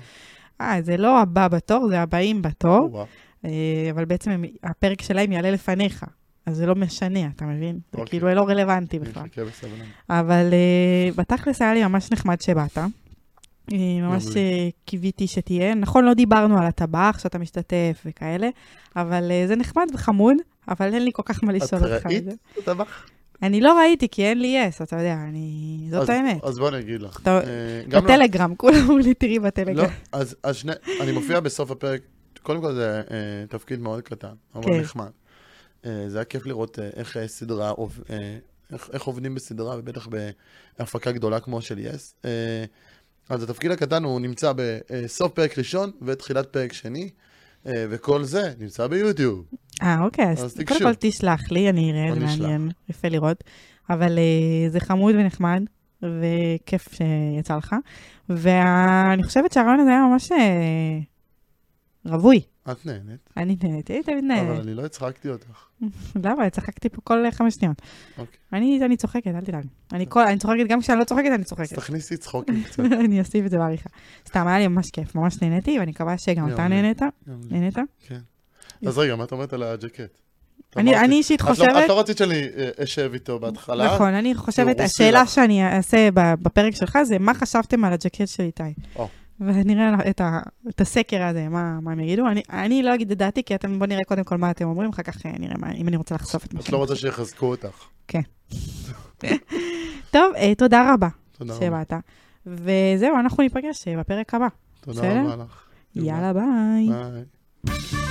אה, זה לא הבא בתור, זה הבאים בתור. אה, אבל בעצם הפרק שלהם יעלה לפניך, אז זה לא משנה, אתה מבין? זה אוקיי. כאילו לא רלוונטי בכלל. אבל uh, בתכלס היה לי ממש נחמד שבאת. Uh, ממש קיוויתי שתהיה. נכון, לא דיברנו על הטבח, שאתה משתתף וכאלה, אבל זה נחמד וחמוד, אבל אין לי כל כך מה לשאול את אותך על ראית. את הטבח? אני לא ראיתי, כי אין לי יס, אתה יודע, אני... זאת אז- האמת. אז בוא אני אגיד לך. אתה- אה, גם לא- בטלגרם, כולם אמרו לי, תראי לא, בטלגרם. אז אז שני, אני מופיע בסוף הפרק, קודם כל זה אה, תפקיד מאוד קטן, מאוד כן. נחמד. אה, זה היה כיף לראות איך סדרה, איך איך עובדים בסדרה, ובטח בהפקה גדולה כמו של יס. אז התפקיד הקטן הוא נמצא בסוף פרק ראשון ותחילת פרק שני, וכל זה נמצא ביוטיוב. אה, אוקיי, אז אז קודם. כל תשלח לי, אני אראה, זה. מעניין, יפה לראות. אבל uh, זה חמוד ונחמד, וכיף שיצא לך. ואני חושבת שהרעיון הזה היה ממש uh, רווי. את נהנית, אני נהניתי, הייתי תמיד אבל נהנית. אני לא הצחקתי אותך. למה? צחקתי פה כל חמש שניות. אוקיי. אני אני צוחקת, אל תדאג. אני צוחקת, גם כשאני לא צוחקת, אני אז צוחקת. תכניסי צחוקים קצת. (laughs) אני אוסיף את זה בעריכה. סתם, היה לי ממש כיף, ממש נהניתי, ואני מקווה שגם אתה. נהנית. נהנית? כן. אז רגע, מה את אומרת על הג'קט? אני אישית לא- חושבת... את לא רצית שאני אה, אשב איתו בהתחלה? נכון, אני חושבת, השאלה. שאני אעשה בפרק שלך זה מה חשבתם על הג'קט של איתי. ונראה את, ה, את הסקר הזה, מה, מה הם יגידו. אני, אני לא אגיד את דעתי, כי אתם, בואו נראה קודם כל מה אתם אומרים, אחר כך אה, נראה מה, אם אני רוצה לחשוף את מה את שאני לא רוצה שיחזקו אותך. טוב, אה, תודה רבה תודה. שבאת. וזהו, אנחנו ניפגש אה, בפרק הבא. תודה בסדר? רבה לך. יאללה, ביי. ביי.